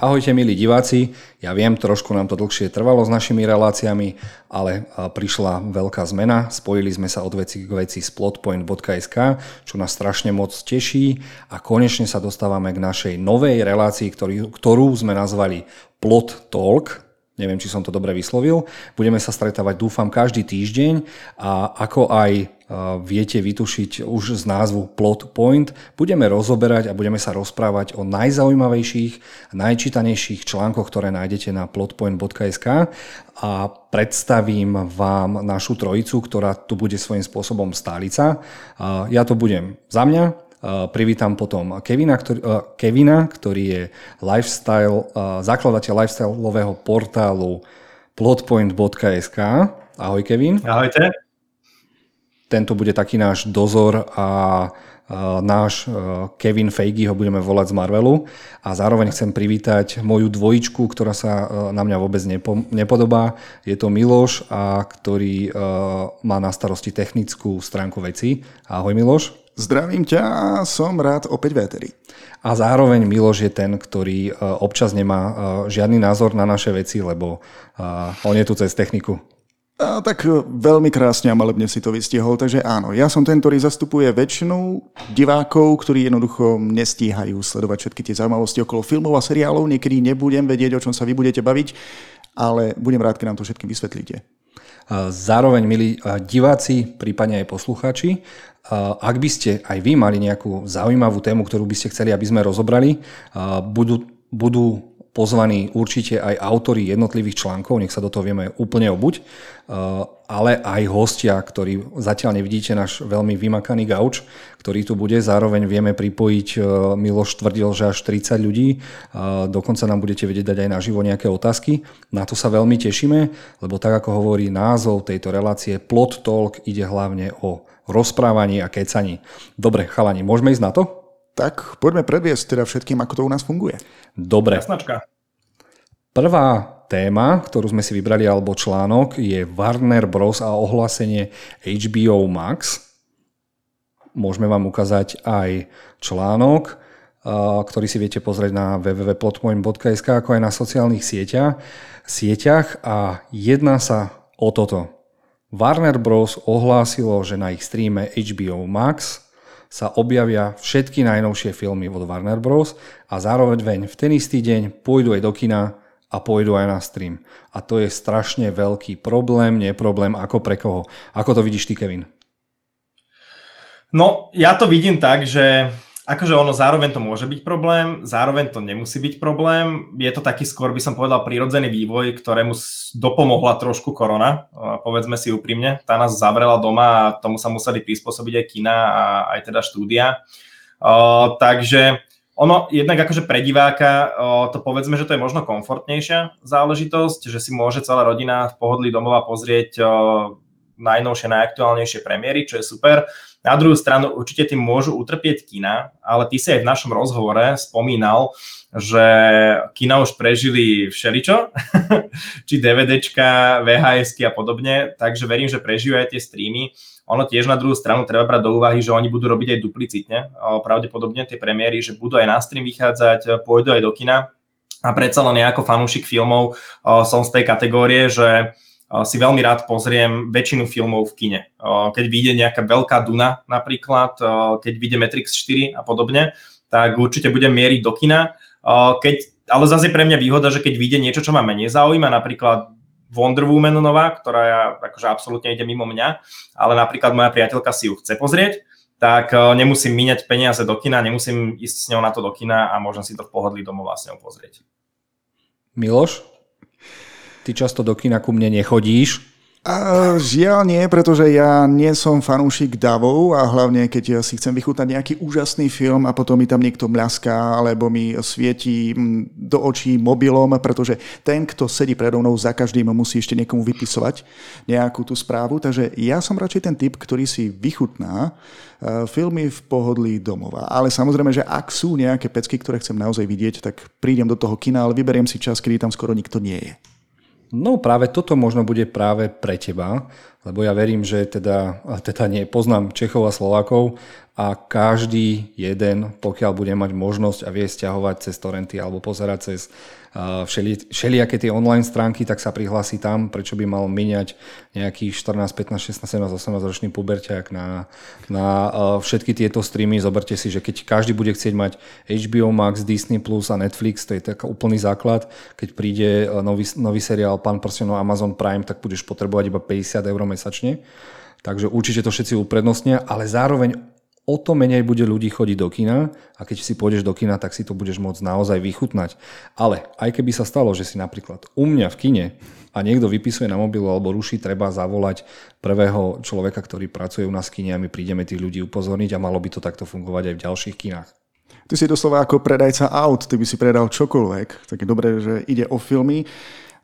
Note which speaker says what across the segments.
Speaker 1: Ahojte milí diváci, ja viem, trošku nám to dlhšie trvalo s našimi reláciami, ale prišla veľká zmena, spojili sme sa od veci k veci s plotpoint.sk, čo nás strašne moc teší. A konečne sa dostávame k našej novej relácii, ktorú sme nazvali Plot Talk, neviem, či som to dobre vyslovil. Budeme sa stretávať, dúfam, každý týždeň a ako aj viete vytušiť už z názvu Plot Point, budeme rozoberať a budeme sa rozprávať o najzaujímavejších, najčítanejších článkoch, ktoré nájdete na plotpoint.sk a predstavím vám našu trojicu, ktorá tu bude svojím spôsobom stálica. Ja to budem za mňa, Privítam potom Kevina, ktorý, Kevina, ktorý je lifestyle, zakladateľ lifestyleového portálu plotpoint.sk. Ahoj Kevin.
Speaker 2: Ahojte.
Speaker 1: Tento bude taký náš dozor a náš Kevin Feige ho budeme volať z Marvelu a zároveň chcem privítať moju dvojičku, ktorá sa na mňa vôbec nepo, nepodobá. Je to Miloš, a ktorý má na starosti technickú stránku veci. Ahoj Miloš.
Speaker 3: Zdravím ťa a som rád opäť v
Speaker 1: A zároveň Miloš je ten, ktorý e, občas nemá e, žiadny názor na naše veci, lebo e, on je tu cez techniku.
Speaker 3: A, tak veľmi krásne a malebne si to vystihol, takže áno, ja som ten, ktorý zastupuje väčšinu divákov, ktorí jednoducho nestíhajú sledovať všetky tie zaujímavosti okolo filmov a seriálov, niekedy nebudem vedieť, o čom sa vy budete baviť, ale budem rád, keď nám to všetkým vysvetlíte.
Speaker 1: Zároveň, milí diváci, prípadne aj poslucháči, ak by ste aj vy mali nejakú zaujímavú tému, ktorú by ste chceli, aby sme rozobrali, budú, budú pozvaní určite aj autory jednotlivých článkov, nech sa do toho vieme úplne obuť, ale aj hostia, ktorí zatiaľ nevidíte, náš veľmi vymakaný gauč, ktorý tu bude. Zároveň vieme pripojiť, Miloš tvrdil, že až 30 ľudí, dokonca nám budete vedieť dať aj naživo nejaké otázky. Na to sa veľmi tešíme, lebo tak ako hovorí názov tejto relácie, Plot Talk ide hlavne o rozprávaní a kecaní. Dobre, chalani, môžeme ísť na to?
Speaker 3: Tak poďme predviesť teda všetkým, ako to u nás funguje.
Speaker 1: Dobre.
Speaker 2: Jasnačka.
Speaker 1: Prvá téma, ktorú sme si vybrali, alebo článok, je Warner Bros. a ohlásenie HBO Max. Môžeme vám ukázať aj článok, ktorý si viete pozrieť na www.plotpoint.sk, ako aj na sociálnych sieťach. sieťach a jedná sa o toto. Warner Bros. ohlásilo, že na ich streame HBO Max sa objavia všetky najnovšie filmy od Warner Bros. a zároveň v ten istý deň pôjdu aj do kina a pôjdu aj na stream. A to je strašne veľký problém, neproblém, ako pre koho. Ako to vidíš ty, Kevin?
Speaker 2: No, ja to vidím tak, že akože ono zároveň to môže byť problém, zároveň to nemusí byť problém. Je to taký skôr, by som povedal, prírodzený vývoj, ktorému dopomohla trošku korona, povedzme si úprimne. Tá nás zavrela doma a tomu sa museli prispôsobiť aj kina a aj teda štúdia. Uh, takže ono jednak akože pre diváka, to povedzme, že to je možno komfortnejšia záležitosť, že si môže celá rodina v pohodlí domova pozrieť najnovšie, najaktuálnejšie premiéry, čo je super. Na druhú stranu určite tým môžu utrpieť kina, ale ty si aj v našom rozhovore spomínal, že kina už prežili všeličo, či DVDčka, VHSky a podobne, takže verím, že prežijú aj tie streamy. Ono tiež na druhú stranu treba brať do úvahy, že oni budú robiť aj duplicitne, pravdepodobne tie premiéry, že budú aj na stream vychádzať, pôjdu aj do kina. A predsa len ako fanúšik filmov som z tej kategórie, že si veľmi rád pozriem väčšinu filmov v kine. Keď vyjde nejaká veľká Duna napríklad, keď vyjde Matrix 4 a podobne, tak určite budem mieriť do kina. Keď, ale zase je pre mňa výhoda, že keď vyjde niečo, čo ma menej zaujíma, napríklad Wonder Woman nová, ktorá ja, akože absolútne ide mimo mňa, ale napríklad moja priateľka si ju chce pozrieť, tak nemusím míňať peniaze do kina, nemusím ísť s ňou na to do kina a môžem si to v pohodlí domov vlastne pozrieť.
Speaker 1: Miloš? Ty často do kina ku mne nechodíš.
Speaker 3: A žiaľ nie, pretože ja nie som fanúšik davov a hlavne keď si chcem vychutnať nejaký úžasný film a potom mi tam niekto mľaská alebo mi svieti mm, do očí mobilom, pretože ten, kto sedí predo mnou za každým musí ešte niekomu vypisovať nejakú tú správu. Takže ja som radšej ten typ, ktorý si vychutná e, filmy v pohodlí domova. Ale samozrejme, že ak sú nejaké pecky, ktoré chcem naozaj vidieť, tak prídem do toho kina, ale vyberiem si čas, kedy tam skoro nikto nie je.
Speaker 1: No práve toto možno bude práve pre teba, lebo ja verím, že teda, teda nie, poznám Čechov a Slovákov a každý jeden, pokiaľ bude mať možnosť a vie stiahovať cez torrenty alebo pozerať cez všeli, všelijaké tie online stránky, tak sa prihlási tam, prečo by mal miniať nejaký 14, 15, 16, 17, 18 ročný puberťák na, na všetky tieto streamy. Zoberte si, že keď každý bude chcieť mať HBO Max, Disney Plus a Netflix, to je tak úplný základ. Keď príde nový, nový seriál Pán prstenov Amazon Prime, tak budeš potrebovať iba 50 eur mesačne. Takže určite to všetci uprednostnia, ale zároveň o to menej bude ľudí chodiť do kina a keď si pôjdeš do kina, tak si to budeš môcť naozaj vychutnať. Ale aj keby sa stalo, že si napríklad u mňa v kine a niekto vypisuje na mobilu alebo ruší, treba zavolať prvého človeka, ktorý pracuje u nás v kine a my prídeme tých ľudí upozorniť a malo by to takto fungovať aj v ďalších kinách.
Speaker 3: Ty si doslova ako predajca aut, ty by si predal čokoľvek. Tak je dobré, že ide o filmy.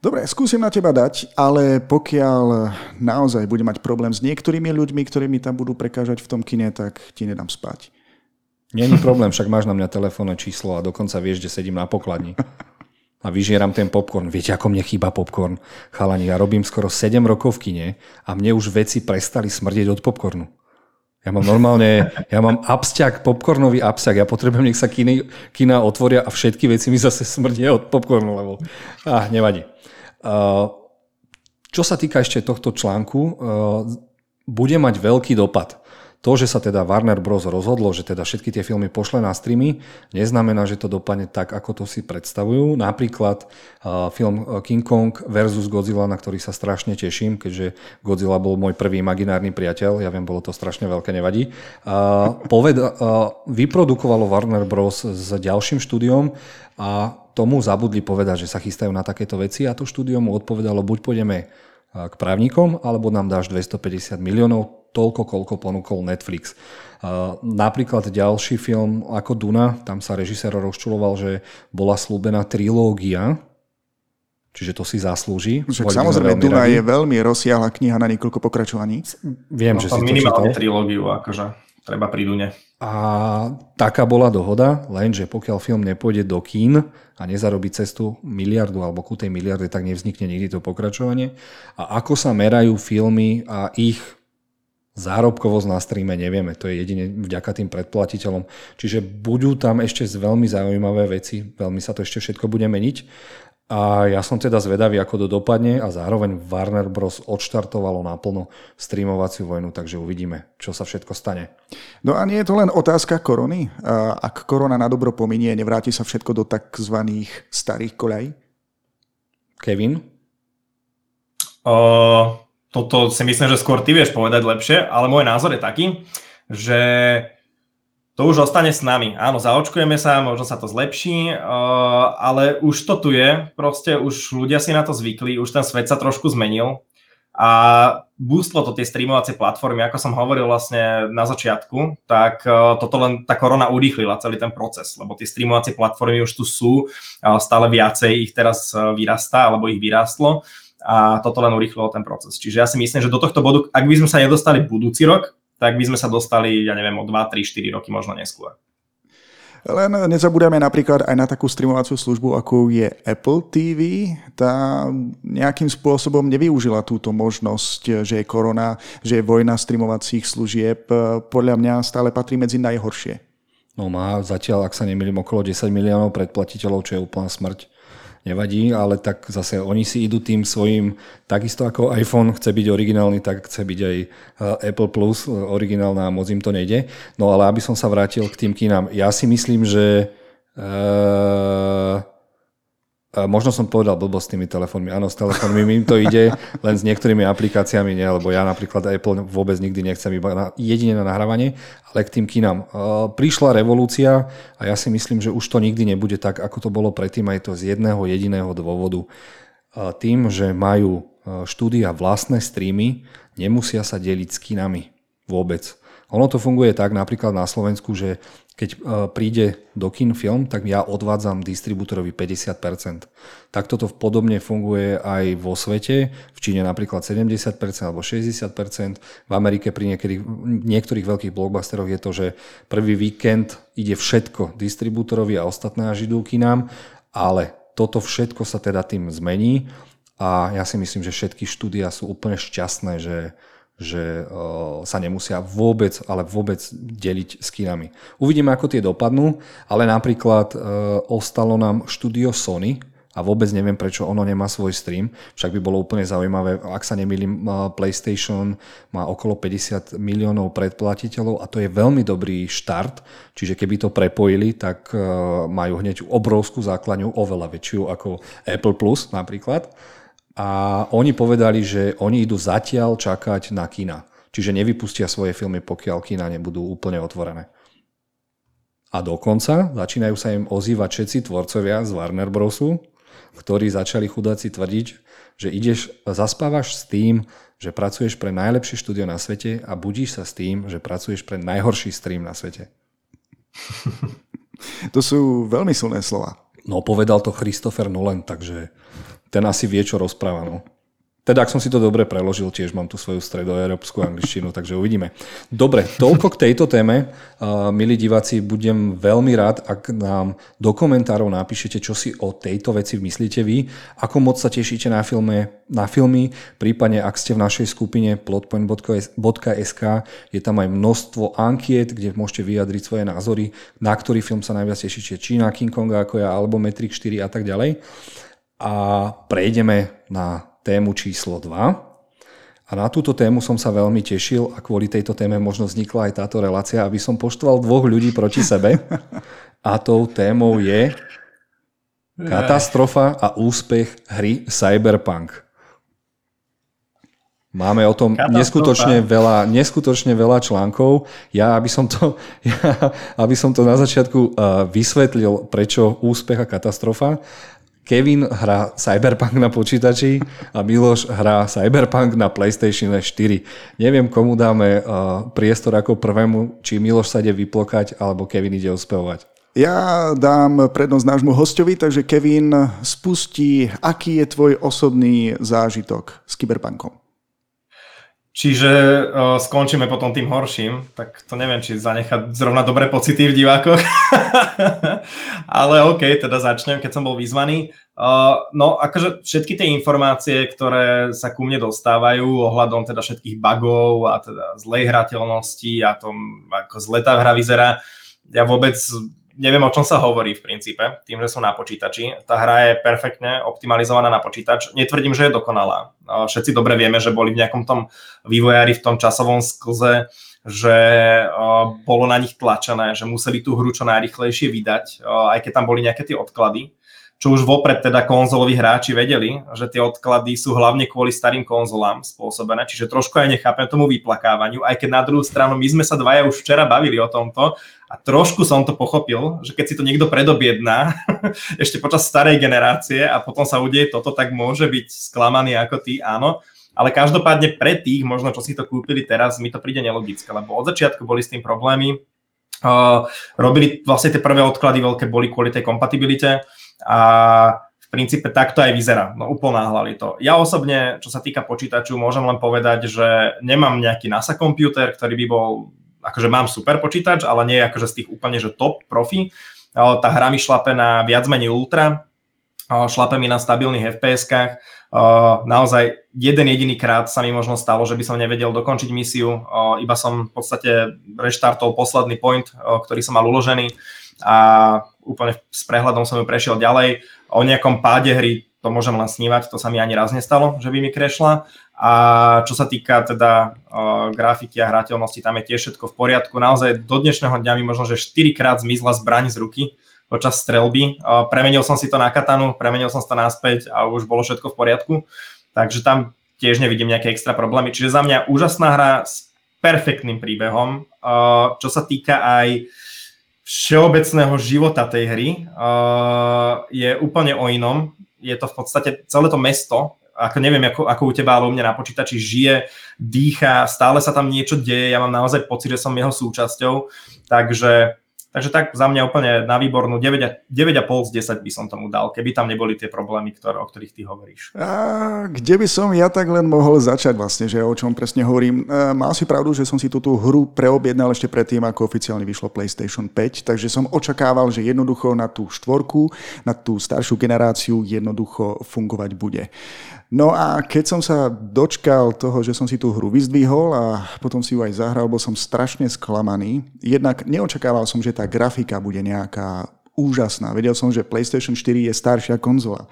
Speaker 3: Dobre, skúsim na teba dať, ale pokiaľ naozaj budem mať problém s niektorými ľuďmi, ktorí mi tam budú prekážať v tom kine, tak ti nedám spať.
Speaker 1: Není problém, však máš na mňa telefónne číslo a dokonca vieš, že sedím na pokladni. A vyžieram ten popcorn. Viete, ako mne chýba popcorn? Chalani, ja robím skoro 7 rokov v kine a mne už veci prestali smrdieť od popcornu. Ja mám normálne, ja mám absťak, popcornový absťak. Ja potrebujem, nech sa kina, kina otvoria a všetky veci mi zase smrdia od popcornu, lebo ah, nevadí. Čo sa týka ešte tohto článku, bude mať veľký dopad. To, že sa teda Warner Bros. rozhodlo, že teda všetky tie filmy pošle na streamy, neznamená, že to dopadne tak, ako to si predstavujú. Napríklad uh, film King Kong versus Godzilla, na ktorý sa strašne teším, keďže Godzilla bol môj prvý imaginárny priateľ, ja viem, bolo to strašne veľké, nevadí. Uh, poved, uh, vyprodukovalo Warner Bros. s ďalším štúdiom a tomu zabudli povedať, že sa chystajú na takéto veci a to štúdio mu odpovedalo, buď pôjdeme k právnikom, alebo nám dáš 250 miliónov, toľko, koľko ponúkol Netflix. Napríklad ďalší film ako Duna, tam sa režisér rozčuloval, že bola slúbená trilógia, čiže to si zaslúži.
Speaker 3: Však samozrejme, Duna radi. je veľmi rozsiahla kniha na niekoľko pokračovaní.
Speaker 1: Viem, no, že si to
Speaker 2: minimálne trilógiu, akože treba pri Dune.
Speaker 1: A taká bola dohoda, lenže pokiaľ film nepôjde do kín a nezarobí cestu miliardu alebo ku tej miliarde, tak nevznikne nikdy to pokračovanie. A ako sa merajú filmy a ich zárobkovosť na streame nevieme, to je jedine vďaka tým predplatiteľom. Čiže budú tam ešte veľmi zaujímavé veci, veľmi sa to ešte všetko bude meniť a ja som teda zvedavý, ako to dopadne a zároveň Warner Bros. odštartovalo naplno streamovaciu vojnu, takže uvidíme, čo sa všetko stane.
Speaker 3: No a nie je to len otázka korony? Ak korona na dobro pominie, nevráti sa všetko do tzv. starých koľaj?
Speaker 1: Kevin?
Speaker 2: Uh, toto si myslím, že skôr ty vieš povedať lepšie, ale môj názor je taký, že to už ostane s nami. Áno, zaočkujeme sa, možno sa to zlepší, uh, ale už to tu je, proste už ľudia si na to zvykli, už ten svet sa trošku zmenil. A boostlo to tie streamovacie platformy, ako som hovoril vlastne na začiatku, tak uh, toto len tá korona urýchlila celý ten proces, lebo tie streamovacie platformy už tu sú, stále viacej ich teraz vyrastá, alebo ich vyrástlo a toto len urýchlilo ten proces. Čiže ja si myslím, že do tohto bodu, ak by sme sa nedostali budúci rok, tak by sme sa dostali, ja neviem, o 2, 3, 4 roky možno neskôr.
Speaker 3: Len nezabudeme napríklad aj na takú streamovaciu službu, ako je Apple TV. Tá nejakým spôsobom nevyužila túto možnosť, že je korona, že je vojna streamovacích služieb. Podľa mňa stále patrí medzi najhoršie.
Speaker 1: No má zatiaľ, ak sa nemýlim, okolo 10 miliónov predplatiteľov, čo je úplná smrť nevadí, ale tak zase oni si idú tým svojim, takisto ako iPhone chce byť originálny, tak chce byť aj eh, Apple Plus originálna a moc im to nejde. No ale aby som sa vrátil k tým kinám, ja si myslím, že uh, Možno som povedal blbosť s tými telefónmi. Áno, s telefónmi im to ide, len s niektorými aplikáciami nie, lebo ja napríklad Apple vôbec nikdy nechcem iba na, jedine na nahrávanie, ale k tým kinám. Prišla revolúcia a ja si myslím, že už to nikdy nebude tak, ako to bolo predtým aj to z jedného jediného dôvodu. Tým, že majú štúdia vlastné streamy, nemusia sa deliť s kinami vôbec. Ono to funguje tak napríklad na Slovensku, že keď e, príde do kin film, tak ja odvádzam distribútorovi 50%. Takto to podobne funguje aj vo svete. V Číne napríklad 70% alebo 60%. V Amerike pri niektorých, niektorých veľkých blockbusteroch je to, že prvý víkend ide všetko distribútorovi a ostatné až idú kinám, ale toto všetko sa teda tým zmení a ja si myslím, že všetky štúdia sú úplne šťastné, že že sa nemusia vôbec, ale vôbec deliť s kinami. Uvidíme, ako tie dopadnú, ale napríklad ostalo nám štúdio Sony, a vôbec neviem, prečo ono nemá svoj stream. Však by bolo úplne zaujímavé, ak sa nemýlim, PlayStation má okolo 50 miliónov predplatiteľov a to je veľmi dobrý štart, čiže keby to prepojili, tak e, majú hneď obrovskú základňu, oveľa väčšiu ako Apple Plus napríklad. A oni povedali, že oni idú zatiaľ čakať na kina. Čiže nevypustia svoje filmy, pokiaľ kina nebudú úplne otvorené. A dokonca začínajú sa im ozývať všetci tvorcovia z Warner Brosu, ktorí začali chudáci tvrdiť, že ideš, zaspávaš s tým, že pracuješ pre najlepšie štúdio na svete a budíš sa s tým, že pracuješ pre najhorší stream na svete.
Speaker 3: To sú veľmi silné slova.
Speaker 1: No, povedal to Christopher Nolan, takže ten asi vie, čo rozpráva. No. Teda, ak som si to dobre preložil, tiež mám tu svoju stredoeurópsku angličtinu, takže uvidíme. Dobre, toľko k tejto téme. milí diváci, budem veľmi rád, ak nám do komentárov napíšete, čo si o tejto veci myslíte vy, ako moc sa tešíte na, filme, na filmy, prípadne ak ste v našej skupine plotpoint.sk, je tam aj množstvo ankiet, kde môžete vyjadriť svoje názory, na ktorý film sa najviac tešíte, či na King Konga ako ja, alebo Matrix 4 a tak ďalej. A prejdeme na tému číslo 2. A na túto tému som sa veľmi tešil a kvôli tejto téme možno vznikla aj táto relácia, aby som poštval dvoch ľudí proti sebe. A tou témou je katastrofa a úspech hry Cyberpunk. Máme o tom neskutočne veľa, neskutočne veľa článkov. Ja, aby som to, ja, aby som to na začiatku uh, vysvetlil, prečo úspech a katastrofa, Kevin hrá Cyberpunk na počítači a Miloš hrá Cyberpunk na PlayStation 4. Neviem, komu dáme uh, priestor ako prvému, či Miloš sa ide vyplokať, alebo Kevin ide ospevovať.
Speaker 3: Ja dám prednosť nášmu hostovi, takže Kevin spustí, aký je tvoj osobný zážitok s Cyberpunkom.
Speaker 2: Čiže uh, skončíme potom tým horším, tak to neviem, či zanechať zrovna dobré pocity v divákoch. Ale OK, teda začnem, keď som bol vyzvaný. Uh, no, akože všetky tie informácie, ktoré sa ku mne dostávajú ohľadom teda všetkých bugov a teda zlej hrateľnosti a tom, ako zle tá hra vyzerá, ja vôbec neviem, o čom sa hovorí v princípe, tým, že som na počítači. Tá hra je perfektne optimalizovaná na počítač. Netvrdím, že je dokonalá. Všetci dobre vieme, že boli v nejakom tom vývojári v tom časovom sklze, že bolo na nich tlačené, že museli tú hru čo najrychlejšie vydať, aj keď tam boli nejaké tie odklady čo už vopred teda konzoloví hráči vedeli, že tie odklady sú hlavne kvôli starým konzolám spôsobené, čiže trošku aj nechápem tomu vyplakávaniu, aj keď na druhú stranu my sme sa dvaja už včera bavili o tomto a trošku som to pochopil, že keď si to niekto predobjedná ešte počas starej generácie a potom sa udeje toto, tak môže byť sklamaný ako ty, áno, ale každopádne pre tých, možno čo si to kúpili teraz, mi to príde nelogické, lebo od začiatku boli s tým problémy, uh, robili vlastne tie prvé odklady veľké boli kvôli tej kompatibilite, a v princípe takto aj vyzerá. No uponáhľali to. Ja osobne, čo sa týka počítaču, môžem len povedať, že nemám nejaký NASA počítač, ktorý by bol, akože mám super počítač, ale nie akože z tých úplne, že top profi. Tá hra mi šlape na viac menej ultra, šlape mi na stabilných FPS-kách. Naozaj jeden jediný krát sa mi možno stalo, že by som nevedel dokončiť misiu, iba som v podstate reštartol posledný point, ktorý som mal uložený a úplne s prehľadom som ju prešiel ďalej. O nejakom páde hry to môžem len snívať, to sa mi ani raz nestalo, že by mi krešla. A čo sa týka teda uh, grafiky a hrateľnosti, tam je tiež všetko v poriadku. Naozaj do dnešného dňa mi možno, že 4 krát zmizla zbraň z ruky počas strelby. Uh, premenil som si to na katanu, premenil som si to naspäť a už bolo všetko v poriadku. Takže tam tiež nevidím nejaké extra problémy. Čiže za mňa úžasná hra s perfektným príbehom. Uh, čo sa týka aj všeobecného života tej hry uh, je úplne o inom. Je to v podstate celé to mesto, ako neviem, ako, ako u teba, ale u mňa na počítači žije, dýcha, stále sa tam niečo deje, ja mám naozaj pocit, že som jeho súčasťou, takže, Takže tak za mňa úplne na výbornú 9,5 z 10 by som tomu dal, keby tam neboli tie problémy, ktoré, o ktorých ty hovoríš.
Speaker 3: A kde by som ja tak len mohol začať vlastne, že o čom presne hovorím. E, má si pravdu, že som si túto hru preobjednal ešte predtým, ako oficiálne vyšlo PlayStation 5, takže som očakával, že jednoducho na tú štvorku, na tú staršiu generáciu jednoducho fungovať bude. No a keď som sa dočkal toho, že som si tú hru vyzdvihol a potom si ju aj zahral, bol som strašne sklamaný. Jednak neočakával som, že tá grafika bude nejaká úžasná. Vedel som, že PlayStation 4 je staršia konzola.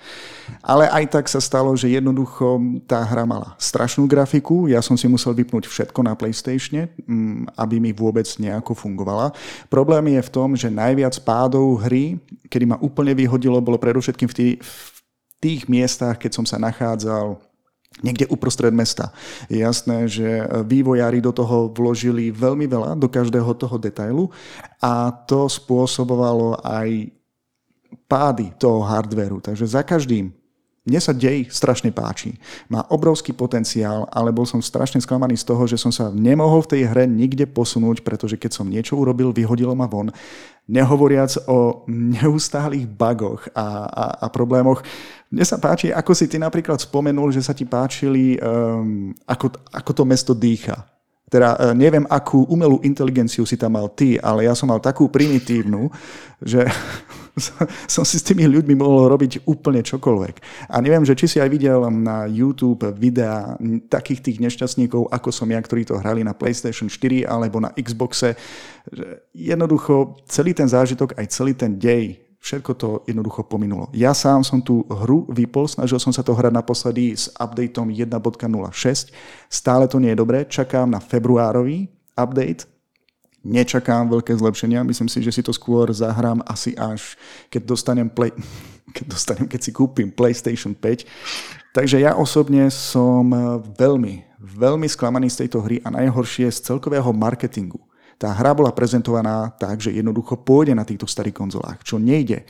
Speaker 3: Ale aj tak sa stalo, že jednoducho tá hra mala strašnú grafiku. Ja som si musel vypnúť všetko na PlayStation, mm, aby mi vôbec nejako fungovala. Problém je v tom, že najviac pádov hry, kedy ma úplne vyhodilo, bolo predovšetkým v, tý, v tých miestach, keď som sa nachádzal niekde uprostred mesta. Je jasné, že vývojári do toho vložili veľmi veľa, do každého toho detailu a to spôsobovalo aj pády toho hardvéru. Takže za každým mne sa dej strašne páči. Má obrovský potenciál, ale bol som strašne sklamaný z toho, že som sa nemohol v tej hre nikde posunúť, pretože keď som niečo urobil, vyhodilo ma von. Nehovoriac o neustálých bugoch a, a, a problémoch. Mne sa páči, ako si ty napríklad spomenul, že sa ti páčili, um, ako, ako to mesto dýcha. Teda uh, neviem, akú umelú inteligenciu si tam mal ty, ale ja som mal takú primitívnu, že som si s tými ľuďmi mohol robiť úplne čokoľvek. A neviem, že či si aj videl na YouTube videá takých tých nešťastníkov, ako som ja, ktorí to hrali na PlayStation 4 alebo na Xboxe. Jednoducho celý ten zážitok, aj celý ten dej všetko to jednoducho pominulo. Ja sám som tú hru vypol, snažil som sa to hrať naposledy s updateom 1.06. Stále to nie je dobré, čakám na februárový update, nečakám veľké zlepšenia. Myslím si, že si to skôr zahrám asi až keď dostanem, play, keď, dostanem, keď si kúpim PlayStation 5. Takže ja osobne som veľmi, veľmi sklamaný z tejto hry a najhoršie z celkového marketingu. Tá hra bola prezentovaná tak, že jednoducho pôjde na týchto starých konzolách, čo nejde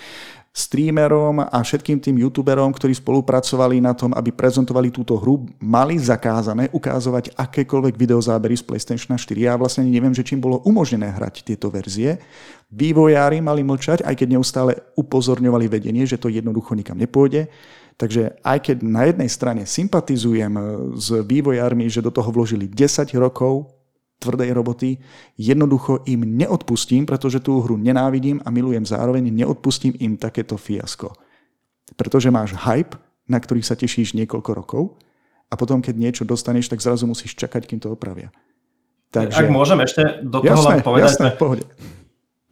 Speaker 3: streamerom a všetkým tým youtuberom, ktorí spolupracovali na tom, aby prezentovali túto hru, mali zakázané ukázovať akékoľvek videozábery z PlayStation 4. Ja vlastne neviem, že čím bolo umožnené hrať tieto verzie. Vývojári mali mlčať, aj keď neustále upozorňovali vedenie, že to jednoducho nikam nepôjde. Takže aj keď na jednej strane sympatizujem s vývojármi, že do toho vložili 10 rokov, tvrdej roboty, jednoducho im neodpustím, pretože tú hru nenávidím a milujem zároveň, neodpustím im takéto fiasko. Pretože máš hype, na ktorý sa tešíš niekoľko rokov a potom, keď niečo dostaneš, tak zrazu musíš čakať, kým to opravia.
Speaker 2: Takže... Ak môžem ešte do toho jasné, len povedať,
Speaker 3: jasné, v pohode.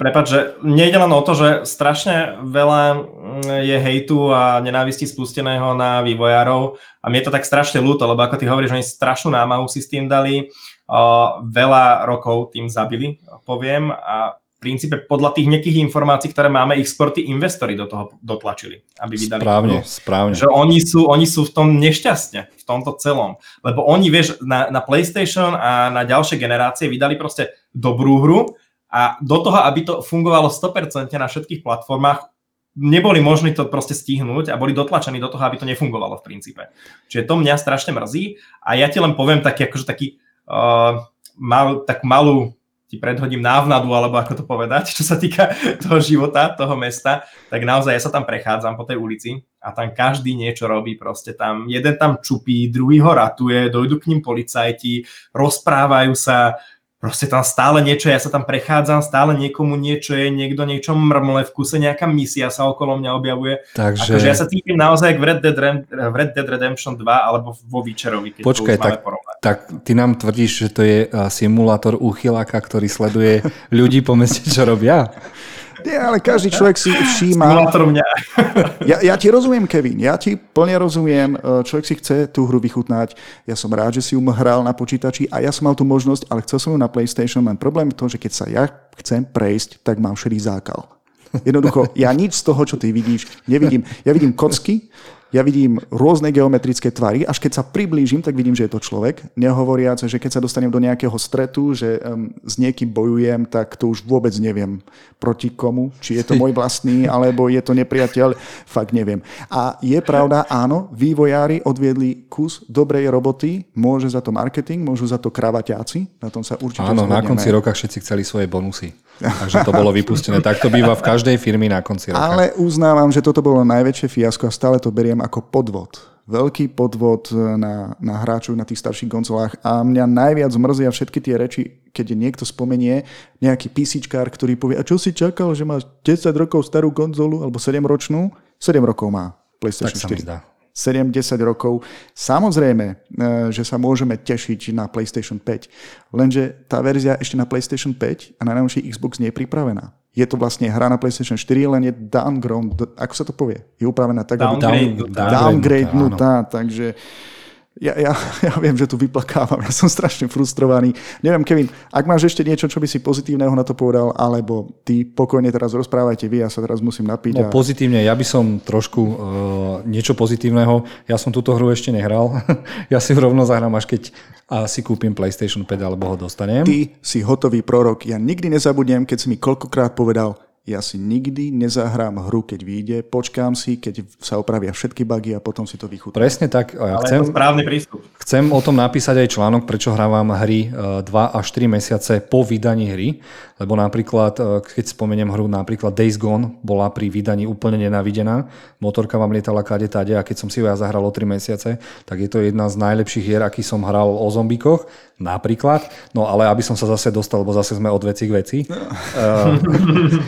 Speaker 2: Prepač, že nejde len o to, že strašne veľa mm, je hejtu a nenávisti spusteného na vývojárov a mi je to tak strašne ľúto, lebo ako ty hovoríš, oni strašnú námahu si s tým dali, veľa rokov tým zabili, poviem, a v princípe podľa tých nejakých informácií, ktoré máme, ich skôr tí investori do toho dotlačili, aby vydali.
Speaker 1: Správne, to, správne.
Speaker 2: Že oni sú, oni sú v tom nešťastne, v tomto celom. Lebo oni, vieš, na, na PlayStation a na ďalšie generácie vydali proste dobrú hru a do toho, aby to fungovalo 100% na všetkých platformách, neboli možní to proste stihnúť a boli dotlačení do toho, aby to nefungovalo v princípe. Čiže to mňa strašne mrzí a ja ti len poviem taký, akože taký uh, mal, tak malú ti predhodím návnadu, alebo ako to povedať, čo sa týka toho života, toho mesta, tak naozaj ja sa tam prechádzam po tej ulici a tam každý niečo robí, proste tam jeden tam čupí, druhý ho ratuje, dojdu k ním policajti, rozprávajú sa, proste tam stále niečo, ja sa tam prechádzam, stále niekomu niečo je, niekto niečo mrmle, v kuse nejaká misia sa okolo mňa objavuje. Takže... Akože ja sa cítim naozaj v Red, Dead, v Red Dead Redemption 2 alebo vo Witcherovi, keď
Speaker 1: Počkaj,
Speaker 2: to
Speaker 1: tak, tak ty nám tvrdíš, že to je simulátor uchyláka, ktorý sleduje ľudí po meste, čo robia?
Speaker 3: Nie, ale každý človek si všíma...
Speaker 2: mňa.
Speaker 3: Ja, ja ti rozumiem, Kevin, ja ti plne rozumiem. E, človek si chce tú hru vychutnať. Ja som rád, že si ju hral na počítači a ja som mal tú možnosť, ale chcel som ju na PlayStation. Len problém je to, že keď sa ja chcem prejsť, tak mám šedý zákal. Jednoducho, ja nič z toho, čo ty vidíš, nevidím. Ja vidím kocky, ja vidím rôzne geometrické tvary, až keď sa priblížim, tak vidím, že je to človek. Nehovoriac, že keď sa dostanem do nejakého stretu, že um, s niekým bojujem, tak to už vôbec neviem proti komu, či je to môj vlastný, alebo je to nepriateľ, fakt neviem. A je pravda, áno, vývojári odviedli kus dobrej roboty, môže za to marketing, môžu za to kravaťáci, na tom sa určite
Speaker 1: Áno, zhodneme. na konci roka všetci chceli svoje bonusy. Takže to bolo vypustené. Tak to býva v každej firmy na konci roka.
Speaker 3: Ale uznávam, že toto bolo najväčšie fiasko a stále to beriem ako podvod veľký podvod na, na hráčov na tých starších konzolách a mňa najviac mrzia všetky tie reči, keď niekto spomenie, nejaký PCčkár, ktorý povie, a čo si čakal, že máš 10 rokov starú konzolu alebo 7 ročnú? 7 rokov má PlayStation tak 4. Sa 7-10 rokov. Samozrejme, e, že sa môžeme tešiť na PlayStation 5, lenže tá verzia ešte na PlayStation 5 a na najnovší Xbox nie je pripravená je to vlastne hra na PlayStation 4, len je downground, ako sa to povie? Je upravená tak,
Speaker 2: downgrade,
Speaker 3: aby... Downgrade, nutá, takže ja, ja, ja viem, že tu vyplakávam, ja som strašne frustrovaný. Neviem, Kevin, ak máš ešte niečo, čo by si pozitívneho na to povedal, alebo ty pokojne teraz rozprávajte vy, ja sa teraz musím napiť.
Speaker 1: No a... pozitívne, ja by som trošku uh, niečo pozitívneho, ja som túto hru ešte nehral, ja si rovno zahrám, až keď a si kúpim PlayStation 5 alebo ho dostanem.
Speaker 3: Ty si hotový prorok. Ja nikdy nezabudnem, keď si mi koľkokrát povedal, ja si nikdy nezahrám hru, keď vyjde, počkám si, keď sa opravia všetky bugy a potom si to vychutám.
Speaker 1: Presne tak.
Speaker 2: Ja chcem, je to správny prístup.
Speaker 1: Chcem o tom napísať aj článok, prečo hrávam hry 2 e, až 3 mesiace po vydaní hry, lebo napríklad, e, keď spomeniem hru, napríklad Days Gone bola pri vydaní úplne nenávidená, motorka vám lietala kade tade a keď som si ho ja zahral o 3 mesiace, tak je to jedna z najlepších hier, aký som hral o zombikoch, napríklad. No ale aby som sa zase dostal, lebo zase sme od veci k veci. No.
Speaker 3: Uh,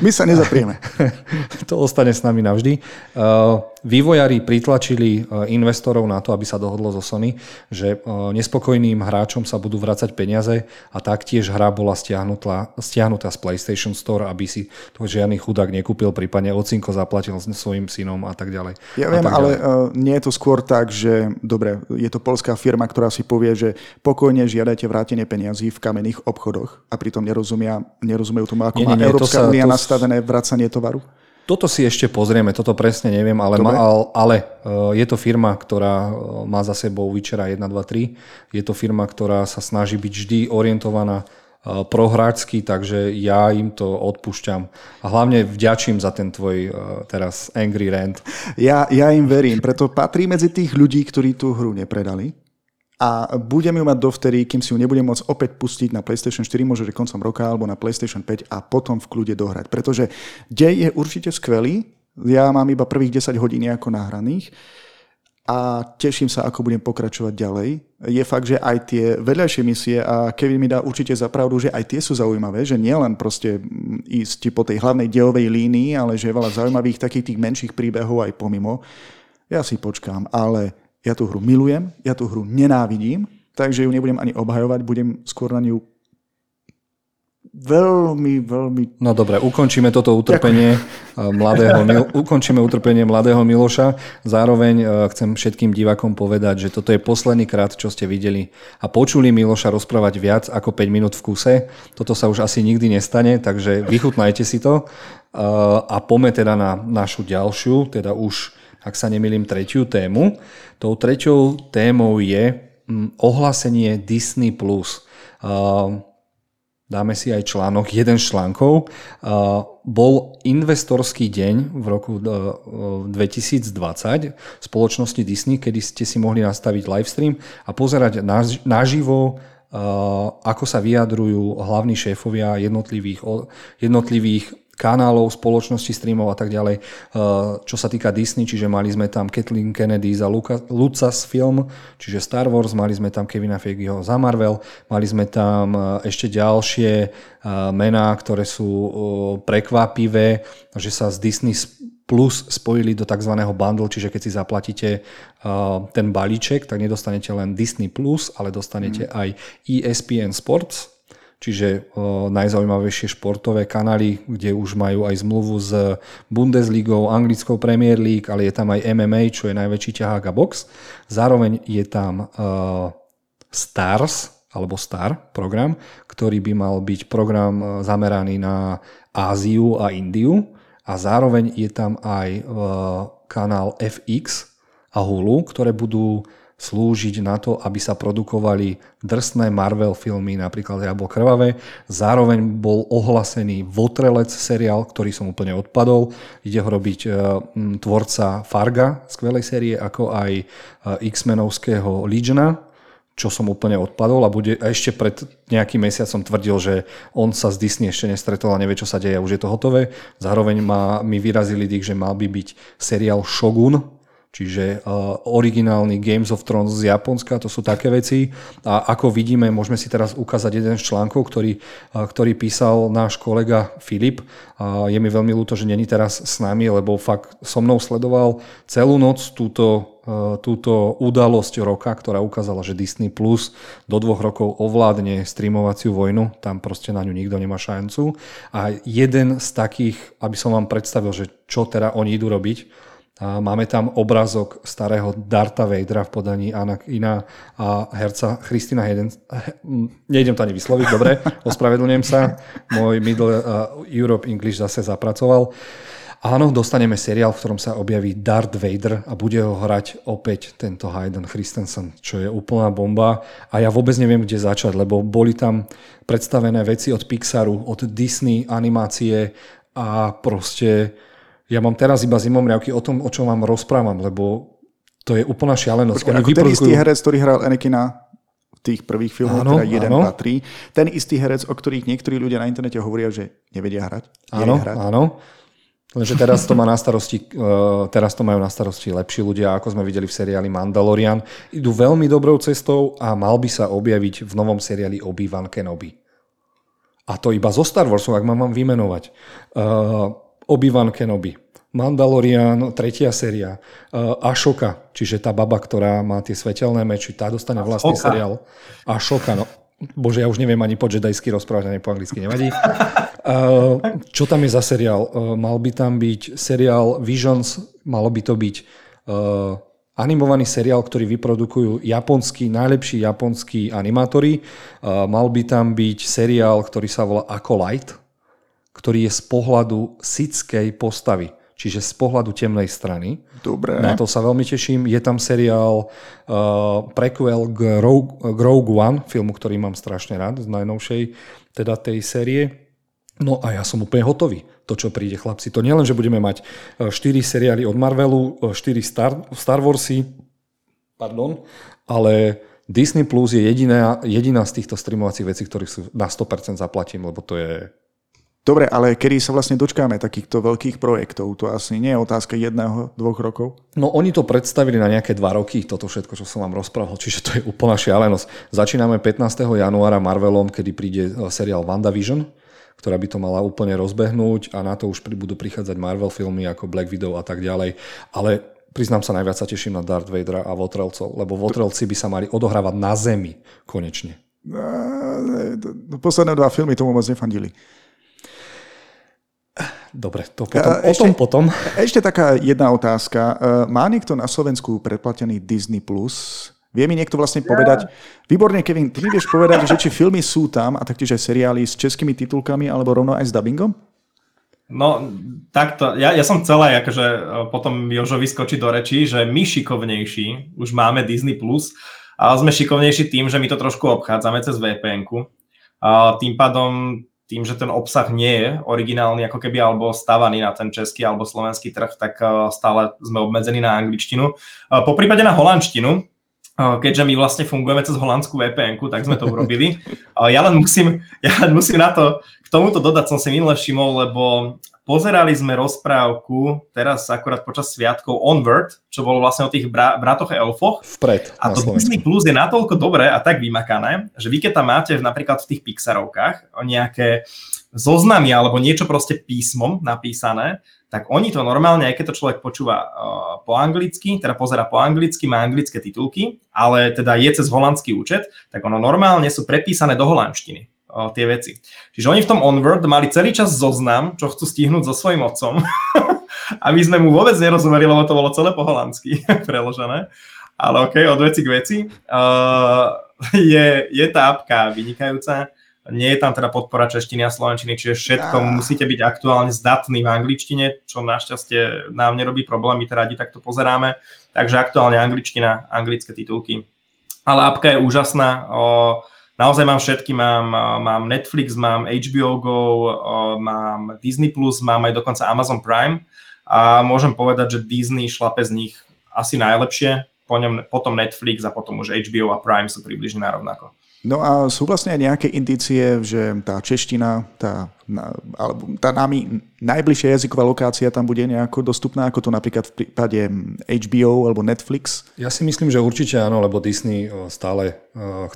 Speaker 3: My sa sa nezaprieme.
Speaker 1: to ostane s nami navždy. Uh, vývojári pritlačili uh, investorov na to, aby sa dohodlo zo Sony, že uh, nespokojným hráčom sa budú vrácať peniaze a taktiež hra bola stiahnutá, stiahnutá z PlayStation Store, aby si to žiadny chudák nekúpil, prípadne ocinko zaplatil svojim synom a tak ďalej.
Speaker 3: Ja viem, ale uh, nie je to skôr tak, že dobre, je to polská firma, ktorá si povie, že pokojne žiadajte vrátenie peniazí v kamenných obchodoch a pritom nerozumia, nerozumejú tomu, ako nie, má nie, Európska únia nastavené nastavené vracanie tovaru?
Speaker 1: Toto si ešte pozrieme, toto presne neviem, ale, ma, ale uh, je to firma, ktorá uh, má za sebou Witchera 1, 2, 3. Je to firma, ktorá sa snaží byť vždy orientovaná uh, prohráčsky, takže ja im to odpúšťam. A hlavne vďačím za ten tvoj teraz angry rant.
Speaker 3: Ja, ja im verím, preto patrí medzi tých ľudí, ktorí tú hru nepredali a budem ju mať dovtedy, kým si ju nebudem môcť opäť pustiť na PlayStation 4, možno koncom roka, alebo na PlayStation 5 a potom v kľude dohrať. Pretože dej je určite skvelý, ja mám iba prvých 10 hodín ako nahraných a teším sa, ako budem pokračovať ďalej. Je fakt, že aj tie vedľajšie misie, a Kevin mi dá určite za pravdu, že aj tie sú zaujímavé, že nielen proste ísť po tej hlavnej dielovej línii, ale že je veľa zaujímavých takých tých menších príbehov aj pomimo. Ja si počkám, ale ja tú hru milujem, ja tú hru nenávidím, takže ju nebudem ani obhajovať, budem skôr na ňu veľmi, veľmi...
Speaker 1: No dobre, ukončíme toto utrpenie Ďakujem. mladého, ukončíme utrpenie mladého Miloša. Zároveň e, chcem všetkým divakom povedať, že toto je posledný krát, čo ste videli a počuli Miloša rozprávať viac ako 5 minút v kuse. Toto sa už asi nikdy nestane, takže vychutnajte si to e, a poďme teda na našu ďalšiu, teda už ak sa nemýlim, tretiu tému. Tou treťou témou je mm, ohlásenie Disney+. Plus. Dáme si aj článok, jeden z článkov. Bol investorský deň v roku 2020 spoločnosti Disney, kedy ste si mohli nastaviť livestream a pozerať naživo ako sa vyjadrujú hlavní šéfovia jednotlivých, jednotlivých kanálov, spoločnosti streamov a tak ďalej, eh, čo sa týka Disney, čiže mali sme tam Kathleen Kennedy za Lucasfilm, čiže Star Wars, mali sme tam Kevina Feigeho za Marvel, mali sme tam eh, ešte ďalšie eh, mená, ktoré sú prekvapivé, že sa z Disney Plus spojili do tzv. bundle, čiže keď si zaplatíte ten balíček, tak nedostanete len Disney Plus, ale dostanete mm. aj ESPN Sports, čiže najzaujímavejšie športové kanály, kde už majú aj zmluvu s Bundesligou, anglickou Premier League, ale je tam aj MMA, čo je najväčší ťahák a box. Zároveň je tam Stars, alebo Star program, ktorý by mal byť program zameraný na Áziu a Indiu a zároveň je tam aj kanál FX a Hulu, ktoré budú slúžiť na to, aby sa produkovali drsné Marvel filmy, napríklad Jablo krvavé. Zároveň bol ohlasený Votrelec seriál, ktorý som úplne odpadol. Ide ho robiť e, tvorca Farga, skvelej série, ako aj e, X-menovského Legiona, čo som úplne odpadol a, bude, a ešte pred nejakým mesiacom tvrdil, že on sa z Disney ešte nestretol a nevie, čo sa deje už je to hotové. Zároveň ma, mi vyrazili dých, že mal by byť seriál Shogun, čiže uh, originálny Games of Thrones z Japonska, to sú také veci. A ako vidíme, môžeme si teraz ukázať jeden z článkov, ktorý, uh, ktorý písal náš kolega Filip. Uh, je mi veľmi ľúto, že není teraz s nami, lebo fakt so mnou sledoval celú noc túto uh, túto udalosť roka, ktorá ukázala, že Disney Plus do dvoch rokov ovládne streamovaciu vojnu, tam proste na ňu nikto nemá šancu. A jeden z takých, aby som vám predstavil, že čo teda oni idú robiť, a máme tam obrazok starého Darta Vadera v podaní Anakina a herca Christina Hayden. Nejdem to ani vysloviť, dobre, ospravedlňujem sa. Môj Middle Europe English zase zapracoval. Áno, dostaneme seriál, v ktorom sa objaví Darth Vader a bude ho hrať opäť tento Hayden Christensen, čo je úplná bomba. A ja vôbec neviem, kde začať, lebo boli tam predstavené veci od Pixaru, od Disney animácie a proste ja mám teraz iba zimomriavky o tom, o čom vám rozprávam, lebo to je úplná šialenosť.
Speaker 3: Počkej, ako ten istý herec, ktorý hral Anakina v tých prvých filmoch, áno, teda jeden áno. patrí, ten istý herec, o ktorých niektorí ľudia na internete hovoria, že nevedia hrať.
Speaker 1: Áno, hrať. áno. Lenže teraz to, má na starosti, uh, teraz to majú na starosti lepší ľudia, ako sme videli v seriáli Mandalorian. Idú veľmi dobrou cestou a mal by sa objaviť v novom seriáli Obi-Wan Kenobi. A to iba zo Star Warsu, ak mám, mám vymenovať. Uh, Obi-Wan Kenobi, Mandalorian, tretia séria, uh, Ashoka, čiže tá baba, ktorá má tie svetelné meči, tá dostane vlastný Ashoka. seriál. Ashoka, no. Bože, ja už neviem ani po jedajsky rozprávať, ani po anglicky, nevadí. Uh, čo tam je za seriál? Uh, mal by tam byť seriál Visions, malo by to byť uh, animovaný seriál, ktorý vyprodukujú japonskí, najlepší japonskí animátori. Uh, mal by tam byť seriál, ktorý sa volá Acolyte, ktorý je z pohľadu sickej postavy, čiže z pohľadu temnej strany.
Speaker 3: Dobre.
Speaker 1: Na to sa veľmi teším. Je tam seriál uh, prequel k Rogue, k Rogue One, filmu, ktorý mám strašne rád, z najnovšej teda tej série. No a ja som úplne hotový. To, čo príde, chlapci. To nielen, že budeme mať 4 uh, seriály od Marvelu, 4 uh, Star, Star Warsy, pardon, ale Disney Plus je jediná, jediná z týchto streamovacích vecí, ktorých sú na 100% zaplatím, lebo to je
Speaker 3: Dobre, ale kedy sa vlastne dočkáme takýchto veľkých projektov? To asi nie je otázka jedného, dvoch rokov?
Speaker 1: No oni to predstavili na nejaké dva roky, toto všetko, čo som vám rozprával, čiže to je úplná šialenosť. Začíname 15. januára Marvelom, kedy príde e, seriál WandaVision, ktorá by to mala úplne rozbehnúť a na to už budú prichádzať Marvel filmy ako Black Widow a tak ďalej. Ale priznám sa, najviac sa teším na Darth Vadera a Votrelcov, lebo Votrelci by sa mali odohrávať na Zemi konečne.
Speaker 3: Posledné dva filmy tomu moc nefandili.
Speaker 1: Dobre, to potom, ešte, o tom potom.
Speaker 3: Ešte taká jedna otázka. E, má niekto na Slovensku predplatený Disney+. Plus? Vie mi niekto vlastne povedať, ja. výborne Kevin, ty mi vieš povedať, že či filmy sú tam a taktiež aj seriály s českými titulkami alebo rovno aj s dubbingom?
Speaker 2: No, takto, ja, ja som celé akože e, potom Jožo vyskočiť do rečí, že my šikovnejší už máme Disney+, Plus, ale sme šikovnejší tým, že my to trošku obchádzame cez VPN-ku. A tým pádom tým, že ten obsah nie je originálny ako keby alebo stavaný na ten český alebo slovenský trh, tak eh, stále sme obmedzení na angličtinu. Eh, po prípade na holandštinu, eh, keďže my vlastne fungujeme cez holandskú vpn tak sme to urobili. Ja len musím, ja len musím na to, k tomuto dodať som si minule všimol, lebo Pozerali sme rozprávku teraz akurát počas sviatkov Onward, čo bolo vlastne o tých bra- bratoch elfoch.
Speaker 1: Vpred.
Speaker 2: A to Disney Plus je natoľko dobré a tak vymakané, že vy keď tam máte napríklad v tých Pixarovkách nejaké zoznamy alebo niečo proste písmom napísané, tak oni to normálne, aj keď to človek počúva uh, po anglicky, teda pozera po anglicky, má anglické titulky, ale teda je cez holandský účet, tak ono normálne sú prepísané do holandštiny tie veci. Čiže oni v tom Onward mali celý čas zoznam, čo chcú stihnúť so svojím otcom. a my sme mu vôbec nerozumeli, lebo to bolo celé po holandsky preložené. Ale OK, od veci k veci. Uh, je, je tá apka vynikajúca. Nie je tam teda podpora češtiny a slovenčiny, čiže všetko ja. musíte byť aktuálne zdatný v angličtine, čo našťastie nám nerobí problém, my to radi takto pozeráme. Takže aktuálne angličtina, anglické titulky. Ale apka je úžasná. Uh, naozaj mám všetky, mám, mám Netflix, mám HBO Go, mám Disney+, mám aj dokonca Amazon Prime a môžem povedať, že Disney šlape z nich asi najlepšie. po ňom, potom Netflix a potom už HBO a Prime sú približne na rovnako.
Speaker 3: No a sú vlastne aj nejaké indície, že tá čeština, tá, alebo tá nami najbližšia jazyková lokácia tam bude nejako dostupná, ako to napríklad v prípade HBO alebo Netflix?
Speaker 1: Ja si myslím, že určite áno, lebo Disney stále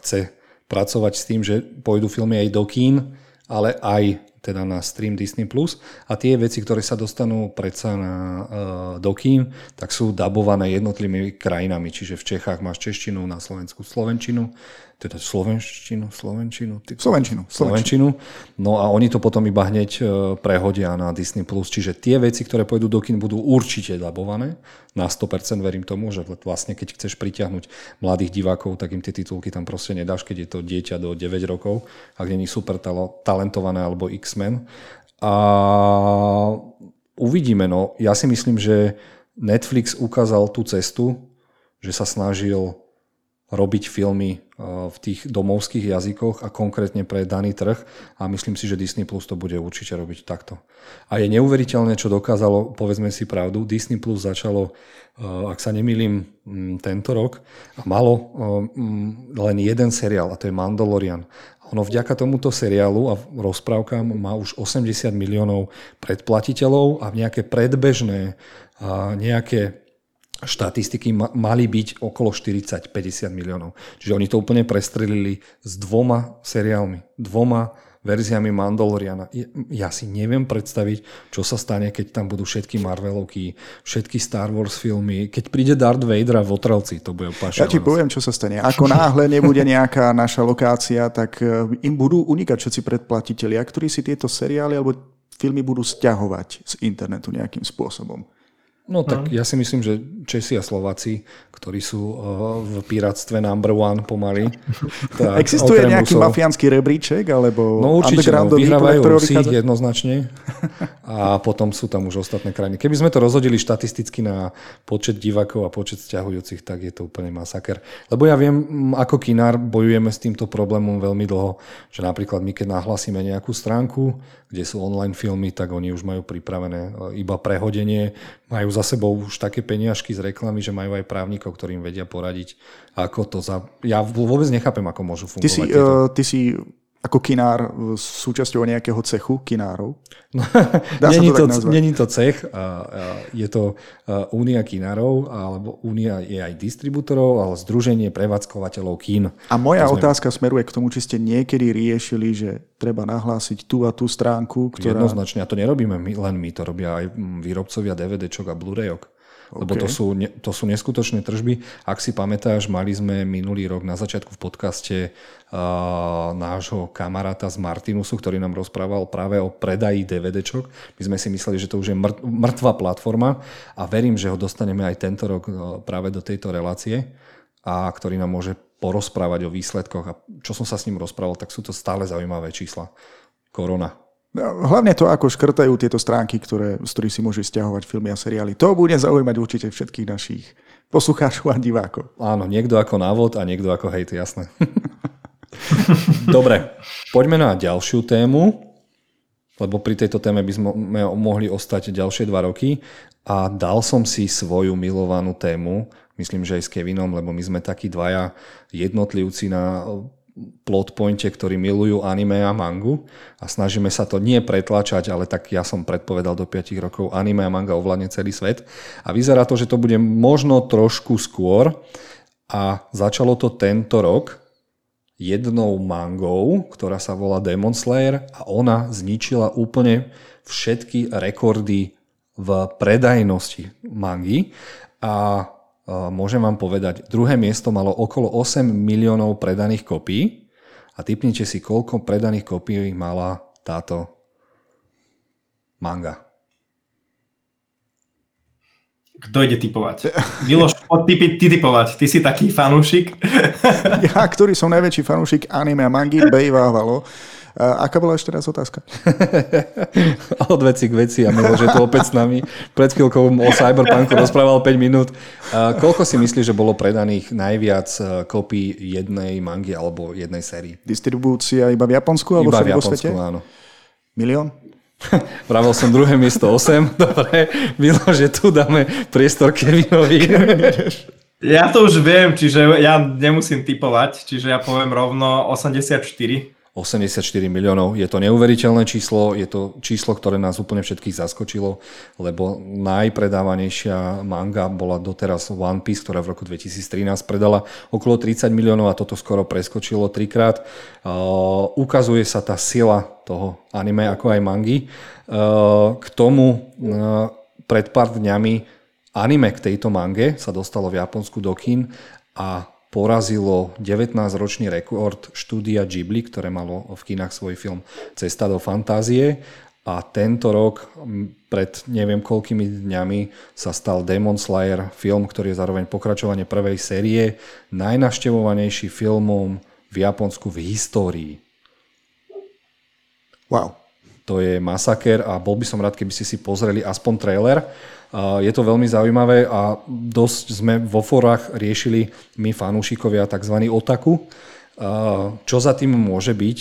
Speaker 1: chce pracovať s tým, že pôjdu filmy aj do kín, ale aj teda na stream Disney+. Plus a tie veci, ktoré sa dostanú predsa na, uh, do kín, tak sú dabované jednotlivými krajinami. Čiže v Čechách máš češtinu, na Slovensku slovenčinu, teda slovenštinu, slovenčinu,
Speaker 3: ty... slovenčinu,
Speaker 1: slovenčinu. No a oni to potom iba hneď e, prehodia na Disney+. Plus. Čiže tie veci, ktoré pôjdu do kin, budú určite dabované. Na 100% verím tomu, že vlastne keď chceš pritiahnuť mladých divákov, tak im tie titulky tam proste nedáš, keď je to dieťa do 9 rokov, ak není super talentované alebo X-Men. A uvidíme, no. Ja si myslím, že Netflix ukázal tú cestu, že sa snažil robiť filmy v tých domovských jazykoch a konkrétne pre daný trh a myslím si, že Disney Plus to bude určite robiť takto. A je neuveriteľné, čo dokázalo, povedzme si pravdu, Disney Plus začalo, eh, ak sa nemýlim, mm, tento rok a malo eh, mm, len jeden seriál a to je Mandalorian. Ono vďaka tomuto seriálu a rozprávkam má už 80 miliónov predplatiteľov a nejaké predbežné nejaké štatistiky mali byť okolo 40-50 miliónov. Čiže oni to úplne prestrelili s dvoma seriálmi, dvoma verziami Mandaloriana. Ja si neviem predstaviť, čo sa stane, keď tam budú všetky Marvelovky, všetky Star Wars filmy. Keď príde Darth Vader v Otrelci, to bude
Speaker 3: opašené. Ja ti poviem, čo sa stane. Ako náhle nebude nejaká naša lokácia, tak e, im budú unikať všetci predplatitelia, ktorí si tieto seriály alebo filmy budú stiahovať z internetu nejakým spôsobom.
Speaker 1: No tak no. ja si myslím, že Česi a Slováci, ktorí sú uh, v piráctve number one pomaly.
Speaker 3: Tak Existuje nejaký Rusov... mafiánsky rebríček? Alebo
Speaker 1: no určite, no, vyhrávajú Rusi jednoznačne a potom sú tam už ostatné krajiny. Keby sme to rozhodili štatisticky na počet divákov a počet stiahujúcich, tak je to úplne masaker. Lebo ja viem, ako kinár bojujeme s týmto problémom veľmi dlho, že napríklad my keď nahlasíme nejakú stránku, kde sú online filmy, tak oni už majú pripravené e, iba prehodenie, majú za sebou už také peniažky z reklamy, že majú aj právnikov, ktorým vedia poradiť, ako to za... Ja vôbec nechápem, ako môžu fungovať.
Speaker 3: Ty si, uh, ty si ako kinár súčasťou nejakého cechu kinárov?
Speaker 1: No, Dá není, to, to není to cech, je to únia kinárov, alebo únia je aj distribútorov, ale združenie prevádzkovateľov kín.
Speaker 3: A moja to otázka sme... smeruje k tomu, či ste niekedy riešili, že treba nahlásiť tú a tú stránku,
Speaker 1: ktorá... Jednoznačne, a to nerobíme my, len my, to robia aj výrobcovia DVDčok a Blu-rayok. Okay. Lebo to sú, to sú neskutočné tržby. Ak si pamätáš, mali sme minulý rok na začiatku v podcaste uh, nášho kamaráta z Martinusu, ktorý nám rozprával práve o predaji DVDčok. My sme si mysleli, že to už je mŕtva platforma a verím, že ho dostaneme aj tento rok uh, práve do tejto relácie a ktorý nám môže porozprávať o výsledkoch. A čo som sa s ním rozprával, tak sú to stále zaujímavé čísla. Korona
Speaker 3: hlavne to, ako škrtajú tieto stránky, ktoré, z ktorých si môžeš stiahovať filmy a seriály. To bude zaujímať určite všetkých našich poslucháčov a divákov.
Speaker 1: Áno, niekto ako návod a niekto ako hejt, jasné. Dobre, poďme na ďalšiu tému, lebo pri tejto téme by sme mohli ostať ďalšie dva roky a dal som si svoju milovanú tému, myslím, že aj s Kevinom, lebo my sme takí dvaja jednotlivci na plot pointe, ktorí milujú anime a mangu a snažíme sa to nie pretlačať, ale tak ja som predpovedal do 5 rokov anime a manga ovládne celý svet. A vyzerá to, že to bude možno trošku skôr a začalo to tento rok jednou mangou, ktorá sa volá Demon Slayer a ona zničila úplne všetky rekordy v predajnosti mangy. A môžem vám povedať, druhé miesto malo okolo 8 miliónov predaných kopí a typnite si, koľko predaných kopí mala táto manga.
Speaker 2: Kto ide typovať? Miloš, ty, ty typovať. Ty si taký fanúšik.
Speaker 3: Ja, ktorý som najväčší fanúšik anime a mangy, bejvávalo. A aká bola ešte raz otázka?
Speaker 1: Od veci k veci a Milo, že tu opäť s nami. Pred chvíľkou o Cyberpunku rozprával 5 minút. Koľko si myslíš, že bolo predaných najviac e, kopí jednej mangy alebo jednej sérii?
Speaker 3: Distribúcia iba v Japonsku alebo
Speaker 1: iba v Japonsku, svete? áno.
Speaker 3: Milión?
Speaker 1: Vravel som druhé miesto 8. Dobre, Milo, že tu dáme priestor Kevinovi.
Speaker 2: Ja to už viem, čiže ja nemusím typovať, čiže ja poviem rovno 84.
Speaker 1: 84 miliónov. Je to neuveriteľné číslo, je to číslo, ktoré nás úplne všetkých zaskočilo, lebo najpredávanejšia manga bola doteraz One Piece, ktorá v roku 2013 predala okolo 30 miliónov a toto skoro preskočilo trikrát. Uh, ukazuje sa tá sila toho anime ako aj mangy. Uh, k tomu uh, pred pár dňami anime k tejto mange sa dostalo v Japonsku do kin a porazilo 19-ročný rekord štúdia Ghibli, ktoré malo v kinách svoj film Cesta do fantázie a tento rok pred neviem koľkými dňami sa stal Demon Slayer, film, ktorý je zároveň pokračovanie prvej série, najnaštevovanejší filmom v Japonsku v histórii.
Speaker 3: Wow.
Speaker 1: To je masaker a bol by som rád, keby ste si pozreli aspoň trailer. Je to veľmi zaujímavé a dosť sme vo forách riešili my fanúšikovia tzv. otaku. Čo za tým môže byť?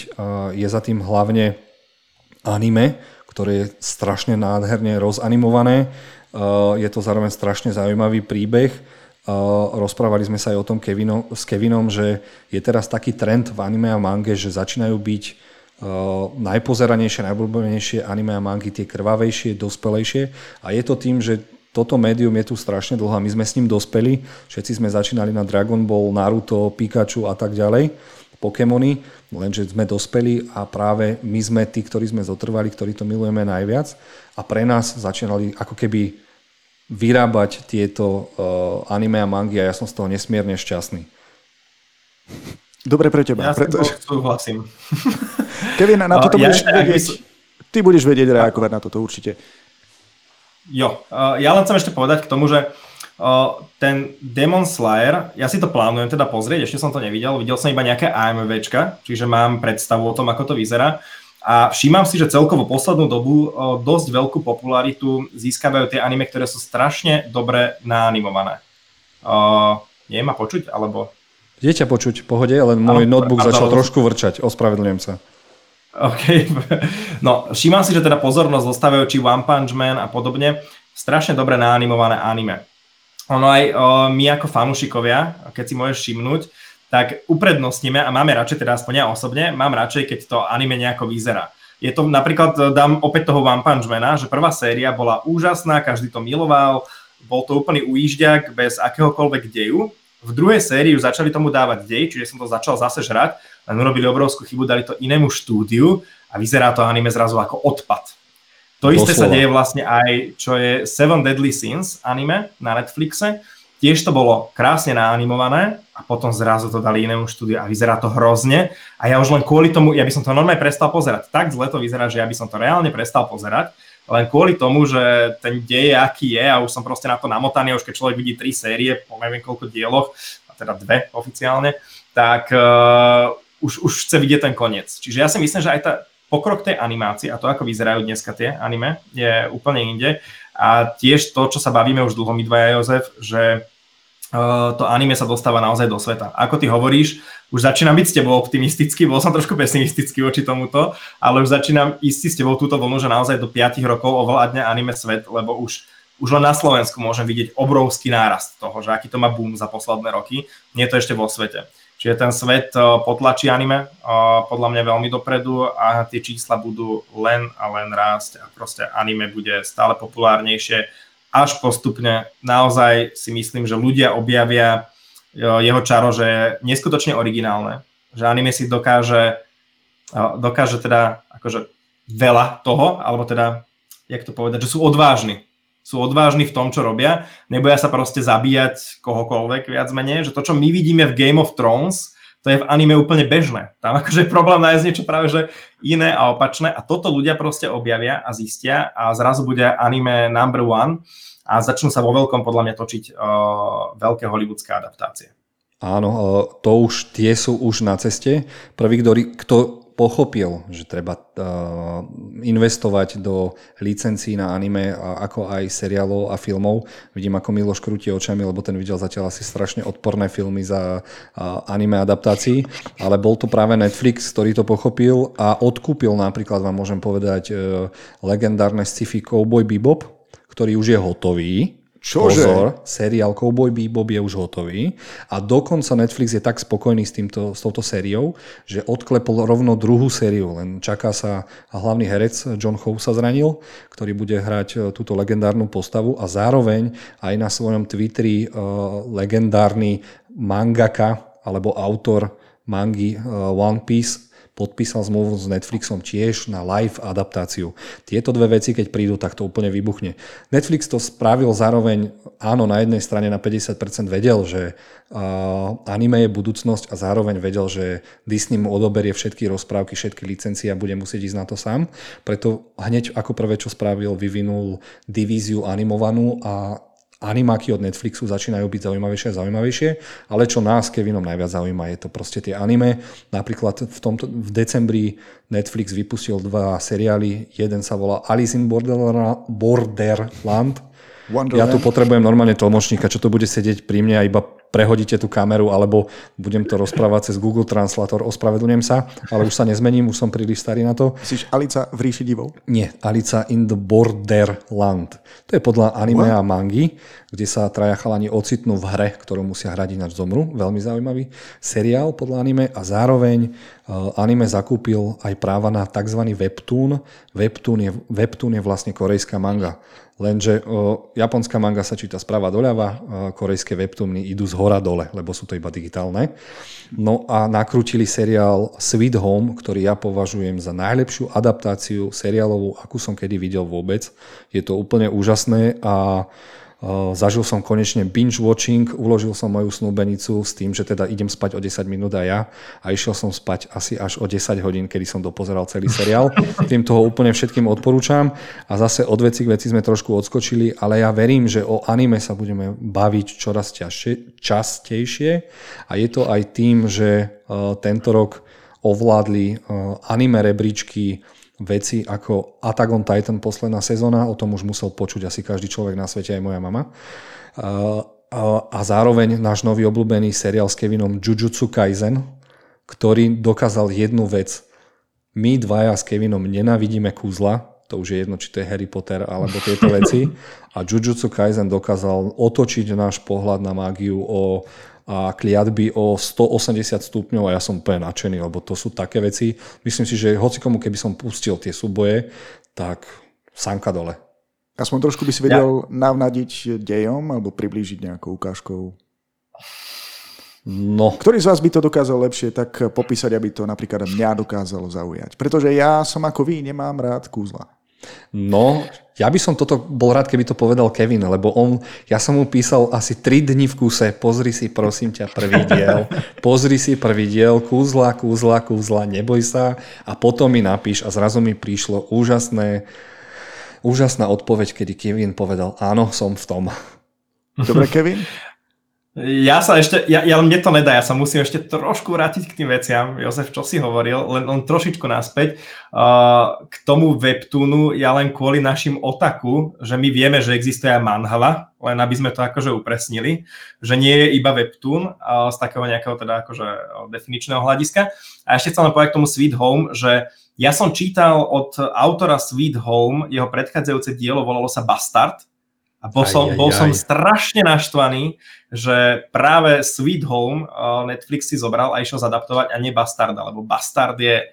Speaker 1: Je za tým hlavne anime, ktoré je strašne nádherne rozanimované. Je to zároveň strašne zaujímavý príbeh. Rozprávali sme sa aj o tom Kevino, s Kevinom, že je teraz taký trend v anime a mange, že začínajú byť Uh, najpozeranejšie, najobľúbenejšie anime a mangy, tie krvavejšie, dospelejšie. A je to tým, že toto médium je tu strašne dlho a my sme s ním dospeli. Všetci sme začínali na Dragon Ball, Naruto, Pikachu a tak ďalej, Pokémony, lenže sme dospeli a práve my sme tí, ktorí sme zotrvali, ktorí to milujeme najviac a pre nás začínali ako keby vyrábať tieto uh, anime a mangy a ja som z toho nesmierne šťastný.
Speaker 3: Dobre pre teba.
Speaker 2: Ja pretože... súhlasím.
Speaker 3: Kevin, na toto ja, budeš vedieť, ty budeš vedieť reagovať na toto určite.
Speaker 2: Jo, ja len chcem ešte povedať k tomu, že ten Demon Slayer, ja si to plánujem teda pozrieť, ešte som to nevidel, videl som iba nejaké AMVčka, čiže mám predstavu o tom, ako to vyzerá. A všímam si, že celkovo poslednú dobu dosť veľkú popularitu získavajú tie anime, ktoré sú strašne dobre naanimované. Uh, nie ma počuť, alebo
Speaker 1: je ťa počuť pohode, len môj ano, notebook začal trošku vrčať. Ospravedlňujem sa.
Speaker 2: OK. No, všímam si, že teda pozornosť dostávajú či One Punch Man a podobne. Strašne dobre naanimované anime. Ono aj o, my ako fanúšikovia, keď si môžeš všimnúť, tak uprednostníme a máme radšej, teda aspoň ja osobne, mám radšej, keď to anime nejako vyzerá. Je to napríklad, dám opäť toho One Punch Mana, že prvá séria bola úžasná, každý to miloval, bol to úplný ujížďak bez akéhokoľvek deju v druhej sérii už začali tomu dávať dej, čiže som to začal zase žrať, len urobili obrovskú chybu, dali to inému štúdiu a vyzerá to anime zrazu ako odpad. To isté sa deje vlastne aj, čo je Seven Deadly Sins anime na Netflixe. Tiež to bolo krásne naanimované a potom zrazu to dali inému štúdiu a vyzerá to hrozne. A ja už len kvôli tomu, ja by som to normálne prestal pozerať. Tak zle to vyzerá, že ja by som to reálne prestal pozerať len kvôli tomu, že ten dej aký je a už som proste na to namotaný, už keď človek vidí tri série po neviem koľko dieloch, a teda dve oficiálne, tak uh, už, už chce vidieť ten koniec. Čiže ja si myslím, že aj tá pokrok tej animácie a to, ako vyzerajú dneska tie anime, je úplne inde. A tiež to, čo sa bavíme už dlho my dvaja, Jozef, že uh, to anime sa dostáva naozaj do sveta. Ako ty hovoríš, už začínam byť s tebou optimistický, bol som trošku pesimistický voči tomuto, ale už začínam ísť s tebou túto vlnu, že naozaj do 5 rokov ovládne anime svet, lebo už, už len na Slovensku môžem vidieť obrovský nárast toho, že aký to má boom za posledné roky. Nie je to ešte vo svete. Čiže ten svet eh, potlačí anime eh, podľa mňa veľmi dopredu a tie čísla budú len a len rásť a proste anime bude stále populárnejšie až postupne. Naozaj si myslím, že ľudia objavia jeho čaro, že je neskutočne originálne, že anime si dokáže, dokáže teda akože veľa toho, alebo teda, jak to povedať, že sú odvážni. Sú odvážni v tom, čo robia, neboja sa proste zabíjať kohokoľvek viac menej, že to, čo my vidíme v Game of Thrones, to je v anime úplne bežné. Tam akože je problém nájsť niečo práve že iné a opačné. A toto ľudia proste objavia a zistia a zrazu bude anime number one a začnú sa vo veľkom podľa mňa točiť uh, veľké hollywoodske adaptácie.
Speaker 1: Áno, uh, to už, tie sú už na ceste. Prvý, kto, kto pochopil, že treba uh, investovať do licencií na anime, ako aj seriálov a filmov. Vidím, ako Miloš krúti očami, lebo ten videl zatiaľ asi strašne odporné filmy za anime adaptácií, ale bol to práve Netflix, ktorý to pochopil a odkúpil napríklad, vám môžem povedať, legendárne sci-fi Cowboy Bebop, ktorý už je hotový,
Speaker 3: Čože?
Speaker 1: Pozor, seriál Cowboy Bebop je už hotový. A dokonca Netflix je tak spokojný s, týmto, s touto sériou, že odklepol rovno druhú sériu, len čaká sa a hlavný herec John Howe sa zranil, ktorý bude hrať e, túto legendárnu postavu a zároveň aj na svojom Twitteri uh, legendárny mangaka alebo autor mangy uh, One Piece podpísal zmluvu s Netflixom tiež na live adaptáciu. Tieto dve veci, keď prídu, tak to úplne vybuchne. Netflix to spravil zároveň, áno, na jednej strane na 50% vedel, že uh, anime je budúcnosť a zároveň vedel, že Disney mu odoberie všetky rozprávky, všetky licencie a bude musieť ísť na to sám. Preto hneď ako prvé, čo spravil, vyvinul divíziu animovanú a animáky od Netflixu začínajú byť zaujímavejšie a zaujímavejšie, ale čo nás Kevinom najviac zaujíma je to proste tie anime. Napríklad v, tomto, v decembri Netflix vypustil dva seriály, jeden sa volá Alice in Borderland, Borderland. Ja tu potrebujem normálne tlmočníka, čo to bude sedieť pri mne a iba prehodíte tú kameru, alebo budem to rozprávať cez Google Translator, ospravedlňujem sa, ale už sa nezmením, už som príliš starý na to.
Speaker 3: Myslíš Alica v ríši divov?
Speaker 1: Nie, Alica in the Borderland. To je podľa anime a mangy, kde sa traja chalani ocitnú v hre, ktorú musia hrať ináč zomru. Veľmi zaujímavý seriál podľa anime a zároveň anime zakúpil aj práva na tzv. webtoon. Webtoon je, webtoon je vlastne korejská manga. Lenže o, japonská manga sa číta sprava doľava, o, korejské webtoony idú z hora dole, lebo sú to iba digitálne. No a nakrútili seriál Sweet Home, ktorý ja považujem za najlepšiu adaptáciu seriálovú, akú som kedy videl vôbec. Je to úplne úžasné a Zažil som konečne binge watching, uložil som moju snúbenicu s tým, že teda idem spať o 10 minút a ja. A išiel som spať asi až o 10 hodín, kedy som dopozeral celý seriál. Tým toho úplne všetkým odporúčam. A zase od veci k veci sme trošku odskočili, ale ja verím, že o anime sa budeme baviť čoraz častejšie. A je to aj tým, že tento rok ovládli anime rebríčky veci ako Attack on Titan posledná sezóna, o tom už musel počuť asi každý človek na svete, aj moja mama. A zároveň náš nový obľúbený seriál s Kevinom Jujutsu Kaisen, ktorý dokázal jednu vec. My dvaja s Kevinom nenávidíme kúzla, to už je jedno, či to je Harry Potter alebo tieto veci. A Jujutsu Kaisen dokázal otočiť náš pohľad na mágiu o a kliatby o 180 stupňov a ja som úplne nadšený, lebo to sú také veci. Myslím si, že hoci komu keby som pustil tie súboje, tak sanka dole.
Speaker 3: Aspoň trošku by si vedel ja. navnadiť dejom alebo priblížiť nejakou ukážkou.
Speaker 1: No.
Speaker 3: Ktorý z vás by to dokázal lepšie tak popísať, aby to napríklad mňa dokázalo zaujať? Pretože ja som ako vy, nemám rád kúzla.
Speaker 1: No, ja by som toto bol rád, keby to povedal Kevin, lebo on, ja som mu písal asi 3 dni v kuse, pozri si prosím ťa prvý diel, pozri si prvý diel, kúzla, kúzla, kúzla, neboj sa a potom mi napíš a zrazu mi prišlo úžasné, úžasná odpoveď, kedy Kevin povedal, áno, som v tom.
Speaker 3: Dobre, Kevin?
Speaker 2: Ja sa ešte, ja, ja mne to nedá, ja sa musím ešte trošku vrátiť k tým veciam. Jozef, čo si hovoril, len, len trošičku naspäť. Uh, k tomu webtoonu, ja len kvôli našim otaku, že my vieme, že existuje aj manhala, len aby sme to akože upresnili, že nie je iba webtoon uh, z takého nejakého teda akože definičného hľadiska. A ešte chcem len povedať k tomu Sweet Home, že ja som čítal od autora Sweet Home, jeho predchádzajúce dielo volalo sa Bastard, a bol, aj, som, aj, bol aj. som strašne naštvaný, že práve Sweet Home uh, Netflix si zobral a išiel zadaptovať a nie Bastarda, lebo Bastard je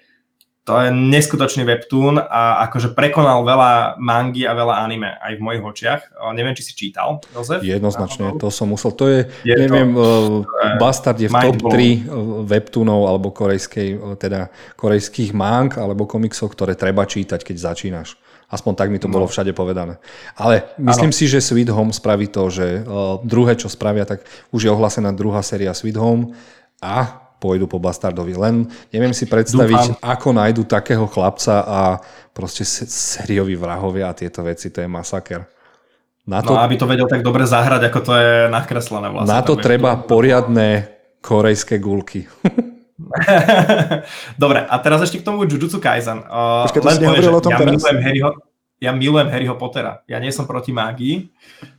Speaker 2: to je neskutočný webtoon a akože prekonal veľa mangy a veľa anime aj v mojich očiach. Uh, neviem, či si čítal, Jozef?
Speaker 1: Jednoznačne, to som musel. To je, je neviem, to, uh, Bastard je v top 3 webtoonov alebo korejskej, teda korejských mang alebo komiksov, ktoré treba čítať, keď začínaš. Aspoň tak mi to no. bolo všade povedané. Ale myslím ano. si, že Sweet Home spraví to, že uh, druhé, čo spravia, tak už je ohlasená druhá séria Sweet Home a pôjdu po Bastardovi. Len neviem si predstaviť, Dúfam. ako nájdu takého chlapca a proste sérioví vrahovia a tieto veci, to je masaker.
Speaker 2: Na no, to, no aby to vedel tak dobre zahrať, ako to je nakreslené vlastne.
Speaker 1: Na to treba poriadne korejské gulky.
Speaker 2: Dobre, a teraz ešte k tomu Jujutsu Kaisen.
Speaker 3: Uh, Počkej, len poviem, o tom
Speaker 2: ja,
Speaker 3: teraz?
Speaker 2: Milujem Harryho, ja milujem Harryho Pottera. Ja nie som proti mágii,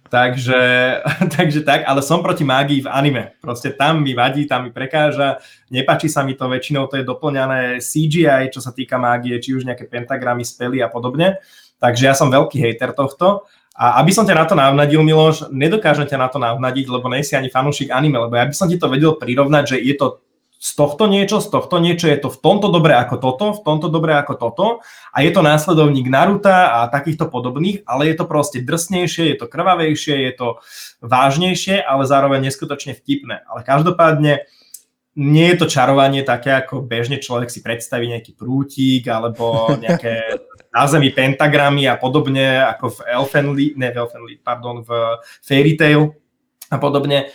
Speaker 2: takže, takže tak, ale som proti mágii v anime. Proste tam mi vadí, tam mi prekáža, nepačí sa mi to, väčšinou to je doplňané CGI, čo sa týka mágie, či už nejaké pentagramy, spely a podobne. Takže ja som veľký hater tohto A aby som ťa na to navnadil, Miloš, nedokážem ťa na to navnadiť, lebo nejsi ani fanúšik anime, lebo ja by som ti to vedel prirovnať, že je to z tohto niečo, z tohto niečo, je to v tomto dobre ako toto, v tomto dobre ako toto a je to následovník Naruta a takýchto podobných, ale je to proste drsnejšie, je to krvavejšie, je to vážnejšie, ale zároveň neskutočne vtipné. Ale každopádne nie je to čarovanie také, ako bežne človek si predstaví nejaký prútik alebo nejaké na zemi pentagramy a podobne, ako v Elfenli, ne v Elfenli, pardon, v Fairy Tail a podobne.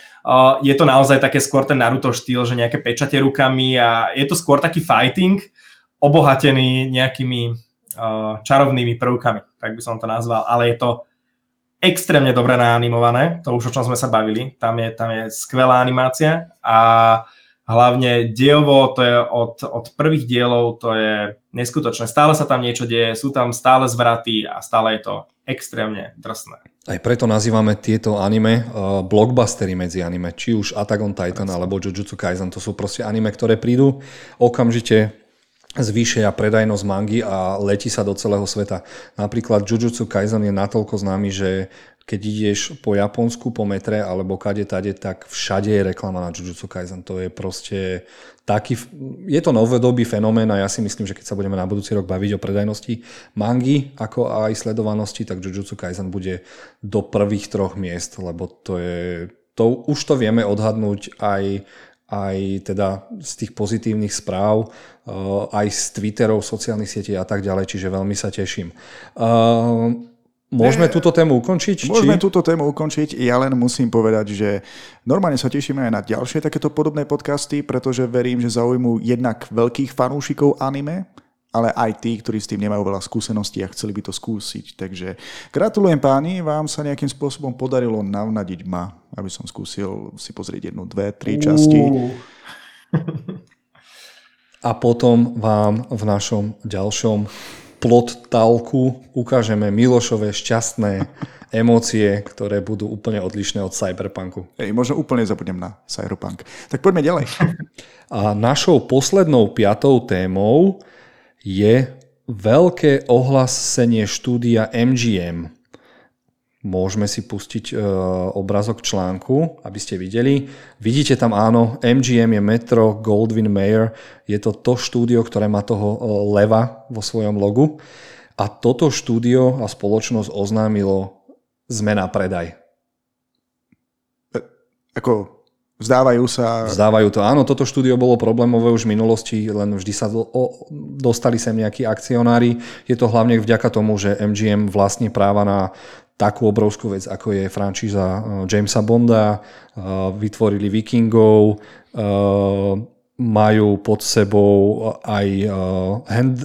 Speaker 2: Je to naozaj také skôr ten Naruto štýl, že nejaké pečate rukami a je to skôr taký fighting, obohatený nejakými uh, čarovnými prvkami, tak by som to nazval, ale je to extrémne dobre naanimované, to už o čom sme sa bavili, tam je, tam je skvelá animácia a hlavne dielovo, to je od, od prvých dielov, to je neskutočné. Stále sa tam niečo deje, sú tam stále zvraty a stále je to extrémne drsné.
Speaker 1: Aj preto nazývame tieto anime uh, blockbustery medzi anime, či už Attack on Titan alebo Jujutsu Kaisen, to sú proste anime, ktoré prídu okamžite zvýšia predajnosť mangy a letí sa do celého sveta. Napríklad Jujutsu Kaisen je natoľko známy, že keď ideš po Japonsku, po metre alebo kade tade, tak všade je reklama na Jujutsu Kaisen. To je proste taký, je to novodobý fenomén a ja si myslím, že keď sa budeme na budúci rok baviť o predajnosti mangy, ako aj sledovanosti, tak Jujutsu Kaisen bude do prvých troch miest, lebo to je, to, už to vieme odhadnúť aj aj teda z tých pozitívnych správ, eh, aj z Twitterov, sociálnych sietí a tak ďalej, čiže veľmi sa teším. Uh, Môžeme túto tému ukončiť?
Speaker 3: Môžeme či? túto tému ukončiť. Ja len musím povedať, že normálne sa tešíme aj na ďalšie takéto podobné podcasty, pretože verím, že zaujmú jednak veľkých fanúšikov anime, ale aj tí, ktorí s tým nemajú veľa skúseností a chceli by to skúsiť. Takže gratulujem páni, vám sa nejakým spôsobom podarilo navnadiť ma, aby som skúsil si pozrieť jednu, dve, tri časti.
Speaker 1: A potom vám v našom ďalšom plot talku ukážeme Milošové šťastné emócie, ktoré budú úplne odlišné od cyberpunku.
Speaker 3: Ej, možno úplne zabudnem na cyberpunk. Tak poďme ďalej.
Speaker 1: A našou poslednou piatou témou je veľké ohlasenie štúdia MGM Môžeme si pustiť e, obrazok článku, aby ste videli. Vidíte tam áno, MGM je Metro Goldwyn Mayer. Je to to štúdio, ktoré má toho e, leva vo svojom logu. A toto štúdio a spoločnosť oznámilo zmena predaj.
Speaker 3: E, ako Vzdávajú sa...
Speaker 1: Vzdávajú to. Áno, toto štúdio bolo problémové už v minulosti, len vždy sa do, o, dostali sem nejakí akcionári. Je to hlavne vďaka tomu, že MGM vlastní práva na takú obrovskú vec, ako je franšíza eh, Jamesa Bonda, eh, vytvorili Vikingov, eh, majú pod sebou aj hand,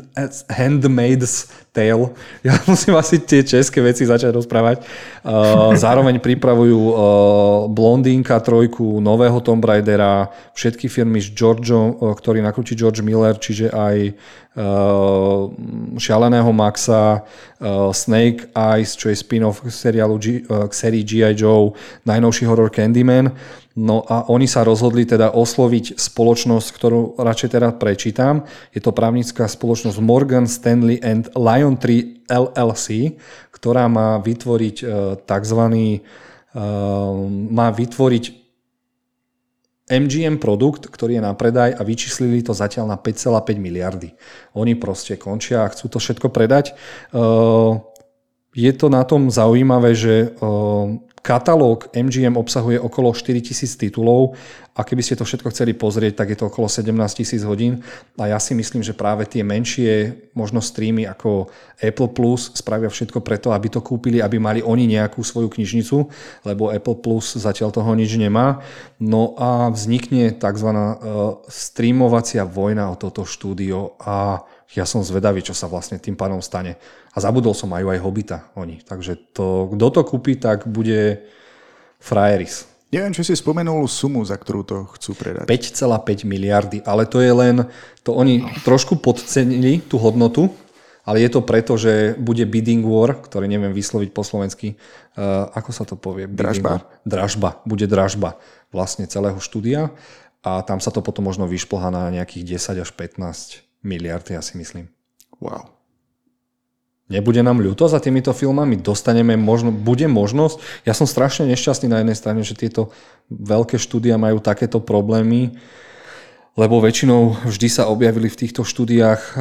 Speaker 1: Handmaid's Tale. Ja musím asi tie české veci začať rozprávať. Zároveň pripravujú Blondínka trojku, nového Tomb Raidera, všetky firmy s Georgeom, ktorý nakrúti George Miller, čiže aj Šialeného Maxa, Snake Eyes, čo je spin-off k seriálu k sérii G.I. Joe, najnovší horor Candyman. No a oni sa rozhodli teda osloviť spoločnosť, ktorú radšej teda prečítam. Je to právnická spoločnosť Morgan Stanley and Lion Tree LLC, ktorá má vytvoriť e, tzv. E, má vytvoriť MGM produkt, ktorý je na predaj a vyčíslili to zatiaľ na 5,5 miliardy. Oni proste končia a chcú to všetko predať. E, je to na tom zaujímavé, že Katalóg MGM obsahuje okolo 4000 titulov a keby ste to všetko chceli pozrieť, tak je to okolo 17 000 hodín a ja si myslím, že práve tie menšie možno streamy ako Apple Plus spravia všetko preto, aby to kúpili, aby mali oni nejakú svoju knižnicu, lebo Apple Plus zatiaľ toho nič nemá. No a vznikne tzv. E, streamovacia vojna o toto štúdio a ja som zvedavý, čo sa vlastne tým pánom stane. A zabudol som, majú aj Hobita oni. Takže to, kto to kúpi, tak bude frajeris.
Speaker 3: Neviem, či si spomenul sumu, za ktorú to chcú predať.
Speaker 1: 5,5 miliardy, ale to je len, to oni trošku podcenili tú hodnotu, ale je to preto, že bude bidding war, ktorý neviem vysloviť po slovensky. Uh, ako sa to povie?
Speaker 3: Dražba.
Speaker 1: Dražba. Bude dražba vlastne celého štúdia a tam sa to potom možno vyšplhá na nejakých 10 až 15 miliard, ja si myslím.
Speaker 3: Wow.
Speaker 1: Nebude nám ľúto za týmito filmami? Dostaneme možno, bude možnosť? Ja som strašne nešťastný na jednej strane, že tieto veľké štúdia majú takéto problémy, lebo väčšinou vždy sa objavili v týchto štúdiách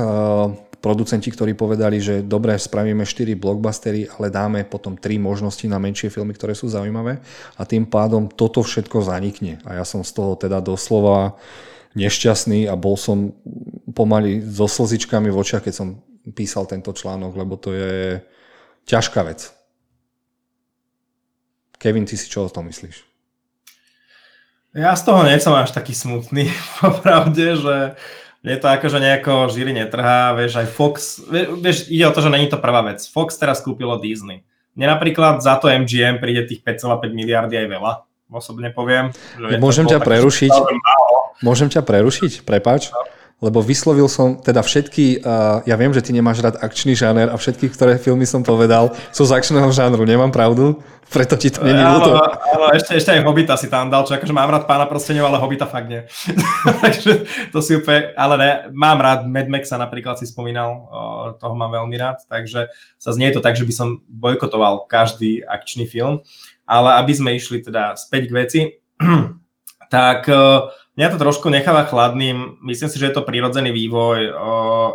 Speaker 1: producenti, ktorí povedali, že dobre, spravíme 4 blockbustery, ale dáme potom 3 možnosti na menšie filmy, ktoré sú zaujímavé a tým pádom toto všetko zanikne. A ja som z toho teda doslova nešťastný a bol som pomaly so slzičkami v očiach, keď som písal tento článok, lebo to je ťažká vec. Kevin, ty si čo o tom myslíš?
Speaker 2: Ja z toho nie som až taký smutný, popravde, že je to ako, že nejako žíry netrhá, vieš, aj Fox, vieš, ide o to, že není to prvá vec. Fox teraz kúpilo Disney. Mne napríklad za to MGM príde tých 5,5 miliardy aj veľa, osobne poviem.
Speaker 1: Že Môžem ťa prerušiť? Môžem ťa prerušiť? Prepáč? No lebo vyslovil som teda všetky, uh, ja viem, že ty nemáš rád akčný žáner a všetky, ktoré filmy som povedal, sú z akčného žánru, nemám pravdu? Preto ti to není ľúto.
Speaker 2: Áno, áno, ešte, ešte aj Hobita si tam dal, čo akože mám rád pána prstenov, ale Hobita fakt nie. Takže to si úplne, ale ne, mám rád Mad Maxa napríklad si spomínal, toho mám veľmi rád, takže sa znie to tak, že by som bojkotoval každý akčný film, ale aby sme išli teda späť k veci, tak uh, Mňa to trošku necháva chladným. Myslím si, že je to prírodzený vývoj.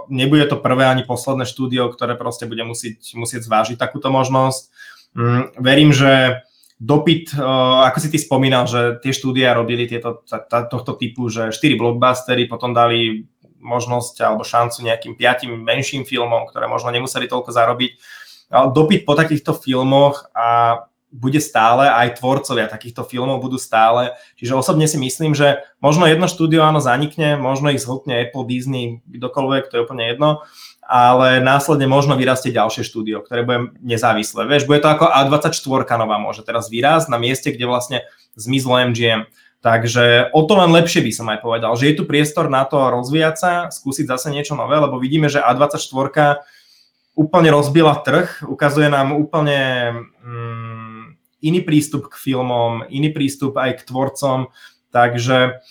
Speaker 2: Nebude to prvé ani posledné štúdio, ktoré proste bude musieť, musieť zvážiť takúto možnosť. Mm, verím, že dopyt, ako si ty spomínal, že tie štúdia robili tieto, tohto typu, že 4 blockbustery, potom dali možnosť alebo šancu nejakým piatim menším filmom, ktoré možno nemuseli toľko zarobiť. Dopyt po takýchto filmoch a bude stále, aj tvorcovia takýchto filmov budú stále. Čiže osobne si myslím, že možno jedno štúdio áno zanikne, možno ich zhltne Apple, Disney, kdokoľvek, to je úplne jedno, ale následne možno vyrastie ďalšie štúdio, ktoré bude nezávislé. Vieš, bude to ako A24 nová môže teraz vyrásť na mieste, kde vlastne zmizlo MGM. Takže o to len lepšie by som aj povedal, že je tu priestor na to rozvíjať sa, skúsiť zase niečo nové, lebo vidíme, že A24 úplne rozbila trh, ukazuje nám úplne mm, iný prístup k filmom, iný prístup aj k tvorcom, takže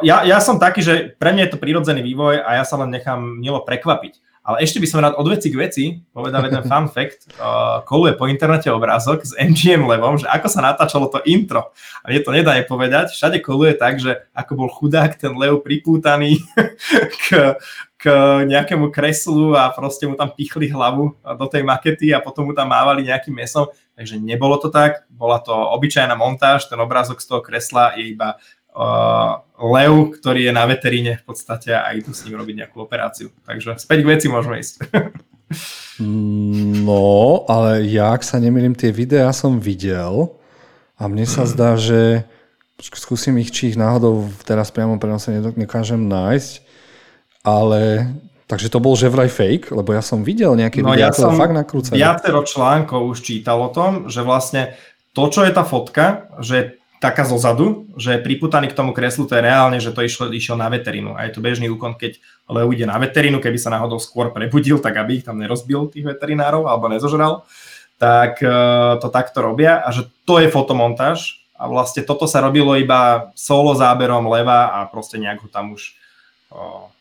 Speaker 2: ja, ja som taký, že pre mňa je to prírodzený vývoj a ja sa len nechám milo prekvapiť. Ale ešte by som rád od veci k veci povedal jeden fun fact. Uh, koluje po internete obrázok s MGM Levom, že ako sa natáčalo to intro. A mne to nedá aj povedať. Všade koluje tak, že ako bol chudák ten Lev pripútaný k, k nejakému kreslu a proste mu tam pichli hlavu do tej makety a potom mu tam mávali nejakým mesom. Takže nebolo to tak, bola to obyčajná montáž, ten obrázok z toho kresla je iba uh, lev, ktorý je na veteríne v podstate a idú s ním robiť nejakú operáciu. Takže späť k veci môžeme ísť.
Speaker 1: no, ale ja, ak sa nemýlim, tie videá som videl a mne sa zdá, že skúsim ich, či ich náhodou teraz priamo prenose nedokážem nájsť, ale Takže to bol že vraj fake, lebo ja som videl nejaké no, videá, ja som fakt nakrúcané.
Speaker 2: viacero článkov už čítal o tom, že vlastne to, čo je tá fotka, že je taká zozadu, že je priputaný k tomu kreslu, to je reálne, že to išlo, išiel na veterínu. A je to bežný úkon, keď Leo ide na veterínu, keby sa náhodou skôr prebudil, tak aby ich tam nerozbil tých veterinárov alebo nezožral, tak uh, to takto robia a že to je fotomontáž a vlastne toto sa robilo iba solo záberom leva a proste nejak ho tam už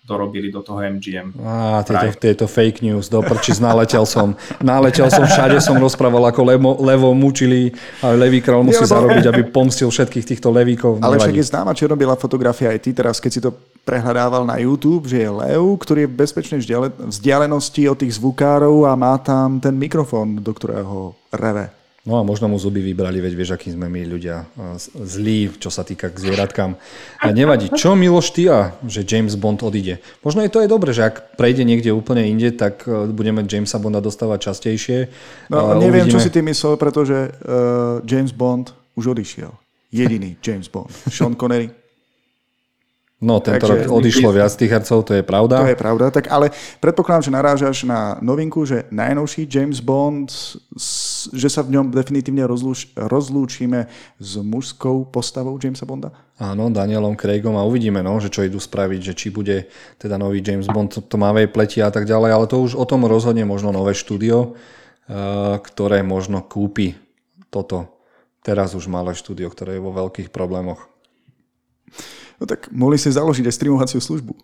Speaker 2: dorobili do toho MGM.
Speaker 1: Á, tieto, tieto fake news, do prči, naletel som. Naletel som, všade som rozprával, ako levo, levo mučili a levý král musí zarobiť, aby pomstil všetkých týchto levíkov.
Speaker 3: Ale však je známa čo robila fotografia aj ty teraz, keď si to prehľadával na YouTube, že je Lev, ktorý je v bezpečnej vzdialenosti od tých zvukárov a má tam ten mikrofón, do ktorého reve.
Speaker 1: No a možno mu zuby vybrali, veď vieš, akí sme my ľudia zlí, čo sa týka k zvieratkám. A nevadí. Čo Miloš ty a že James Bond odíde? Možno je to aj dobre, že ak prejde niekde úplne inde, tak e, budeme Jamesa Bonda dostávať častejšie.
Speaker 3: No, neviem, uvidíme... čo si ty myslel, pretože uh, James Bond už odišiel. Jediný James Bond. Sean Connery
Speaker 1: No, tento Takže, rok odišlo viac tých hercov, to je pravda.
Speaker 3: To je pravda, tak ale predpokladám, že narážaš na novinku, že najnovší James Bond, že sa v ňom definitívne rozlúč, rozlúčime s mužskou postavou Jamesa Bonda?
Speaker 1: Áno, Danielom Craigom a uvidíme, no, že čo idú spraviť, že či bude teda nový James Bond tmavej pleti a tak ďalej, ale to už o tom rozhodne možno nové štúdio, eh, ktoré možno kúpi toto teraz už malé štúdio, ktoré je vo veľkých problémoch.
Speaker 3: No tak mohli ste založiť aj streamovaciu službu.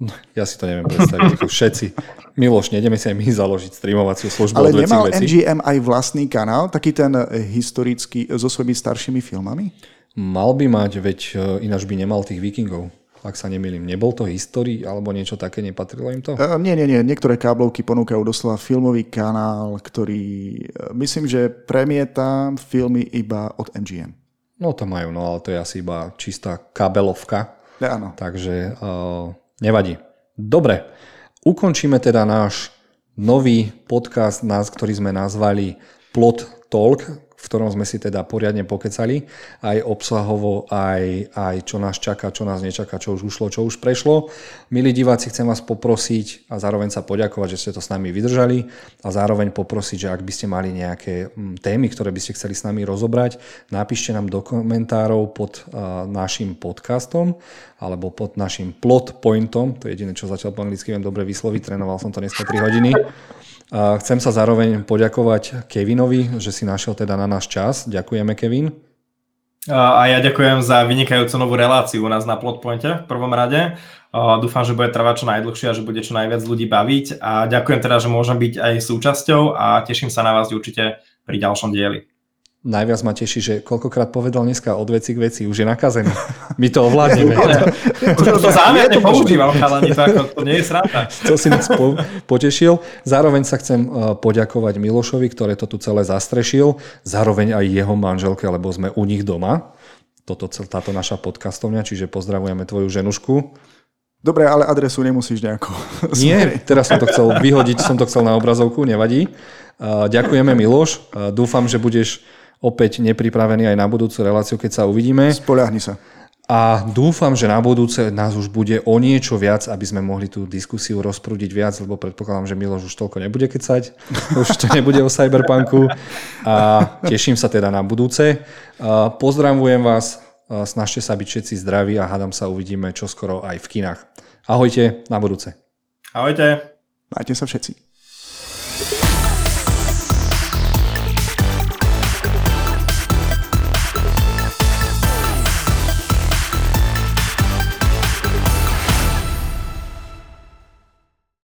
Speaker 1: Ja si to neviem predstaviť. Všetci. Miloš, nejdeme si aj my založiť streamovaciu službu
Speaker 3: Ale
Speaker 1: od
Speaker 3: nemal
Speaker 1: veci.
Speaker 3: MGM aj vlastný kanál, taký ten eh, historický so svojimi staršími filmami?
Speaker 1: Mal by mať, veď e, ináč by nemal tých vikingov. Ak sa nemýlim. Nebol to histórii alebo niečo také, nepatrilo im to?
Speaker 3: Uh, nie, nie, nie. Niektoré káblovky ponúkajú doslova filmový kanál, ktorý myslím, že premieta filmy iba od MGM.
Speaker 1: No to majú, no ale to je asi iba čistá kabelovka.
Speaker 3: Áno.
Speaker 1: Takže uh, nevadí. Dobre, ukončíme teda náš nový podcast, nás, ktorý sme nazvali Plot Talk, v ktorom sme si teda poriadne pokecali, aj obsahovo, aj, aj čo nás čaká, čo nás nečaká, čo už ušlo, čo už prešlo. Milí diváci, chcem vás poprosiť a zároveň sa poďakovať, že ste to s nami vydržali a zároveň poprosiť, že ak by ste mali nejaké mm, témy, ktoré by ste chceli s nami rozobrať, napíšte nám do komentárov pod uh, našim podcastom alebo pod našim plot pointom, to je jediné, čo zatiaľ po anglicky viem dobre vysloviť, trénoval som to dneska 3 hodiny. Chcem sa zároveň poďakovať Kevinovi, že si našiel teda na náš čas. Ďakujeme, Kevin.
Speaker 2: A ja ďakujem za vynikajúcu novú reláciu u nás na Plotpointe v prvom rade. Dúfam, že bude trvať čo najdlhšie a že bude čo najviac ľudí baviť. A ďakujem teda, že môžem byť aj súčasťou a teším sa na vás určite pri ďalšom dieli.
Speaker 1: Najviac ma teší, že koľkokrát povedal dneska od veci k veci, už je nakazený. My to ovládneme.
Speaker 2: to, to zámerne používam, chalani, to, ako, to nie je sranda.
Speaker 1: To si nás po, potešil. Zároveň sa chcem uh, poďakovať Milošovi, ktoré to tu celé zastrešil. Zároveň aj jeho manželke, lebo sme u nich doma. Toto, táto naša podcastovňa, čiže pozdravujeme tvoju ženušku.
Speaker 3: Dobre, ale adresu nemusíš nejako...
Speaker 1: Nie, teraz som to chcel vyhodiť, som to chcel na obrazovku, nevadí. Uh, ďakujeme Miloš, uh, dúfam, že budeš opäť nepripravený aj na budúcu reláciu, keď sa uvidíme.
Speaker 3: Spoľahni sa.
Speaker 1: A dúfam, že na budúce nás už bude o niečo viac, aby sme mohli tú diskusiu rozprúdiť viac, lebo predpokladám, že Miloš už toľko nebude kecať, už to nebude o cyberpunku a teším sa teda na budúce. Pozdravujem vás, snažte sa byť všetci zdraví a hádam sa uvidíme čoskoro aj v kinách. Ahojte, na budúce.
Speaker 2: Ahojte.
Speaker 3: Majte sa všetci.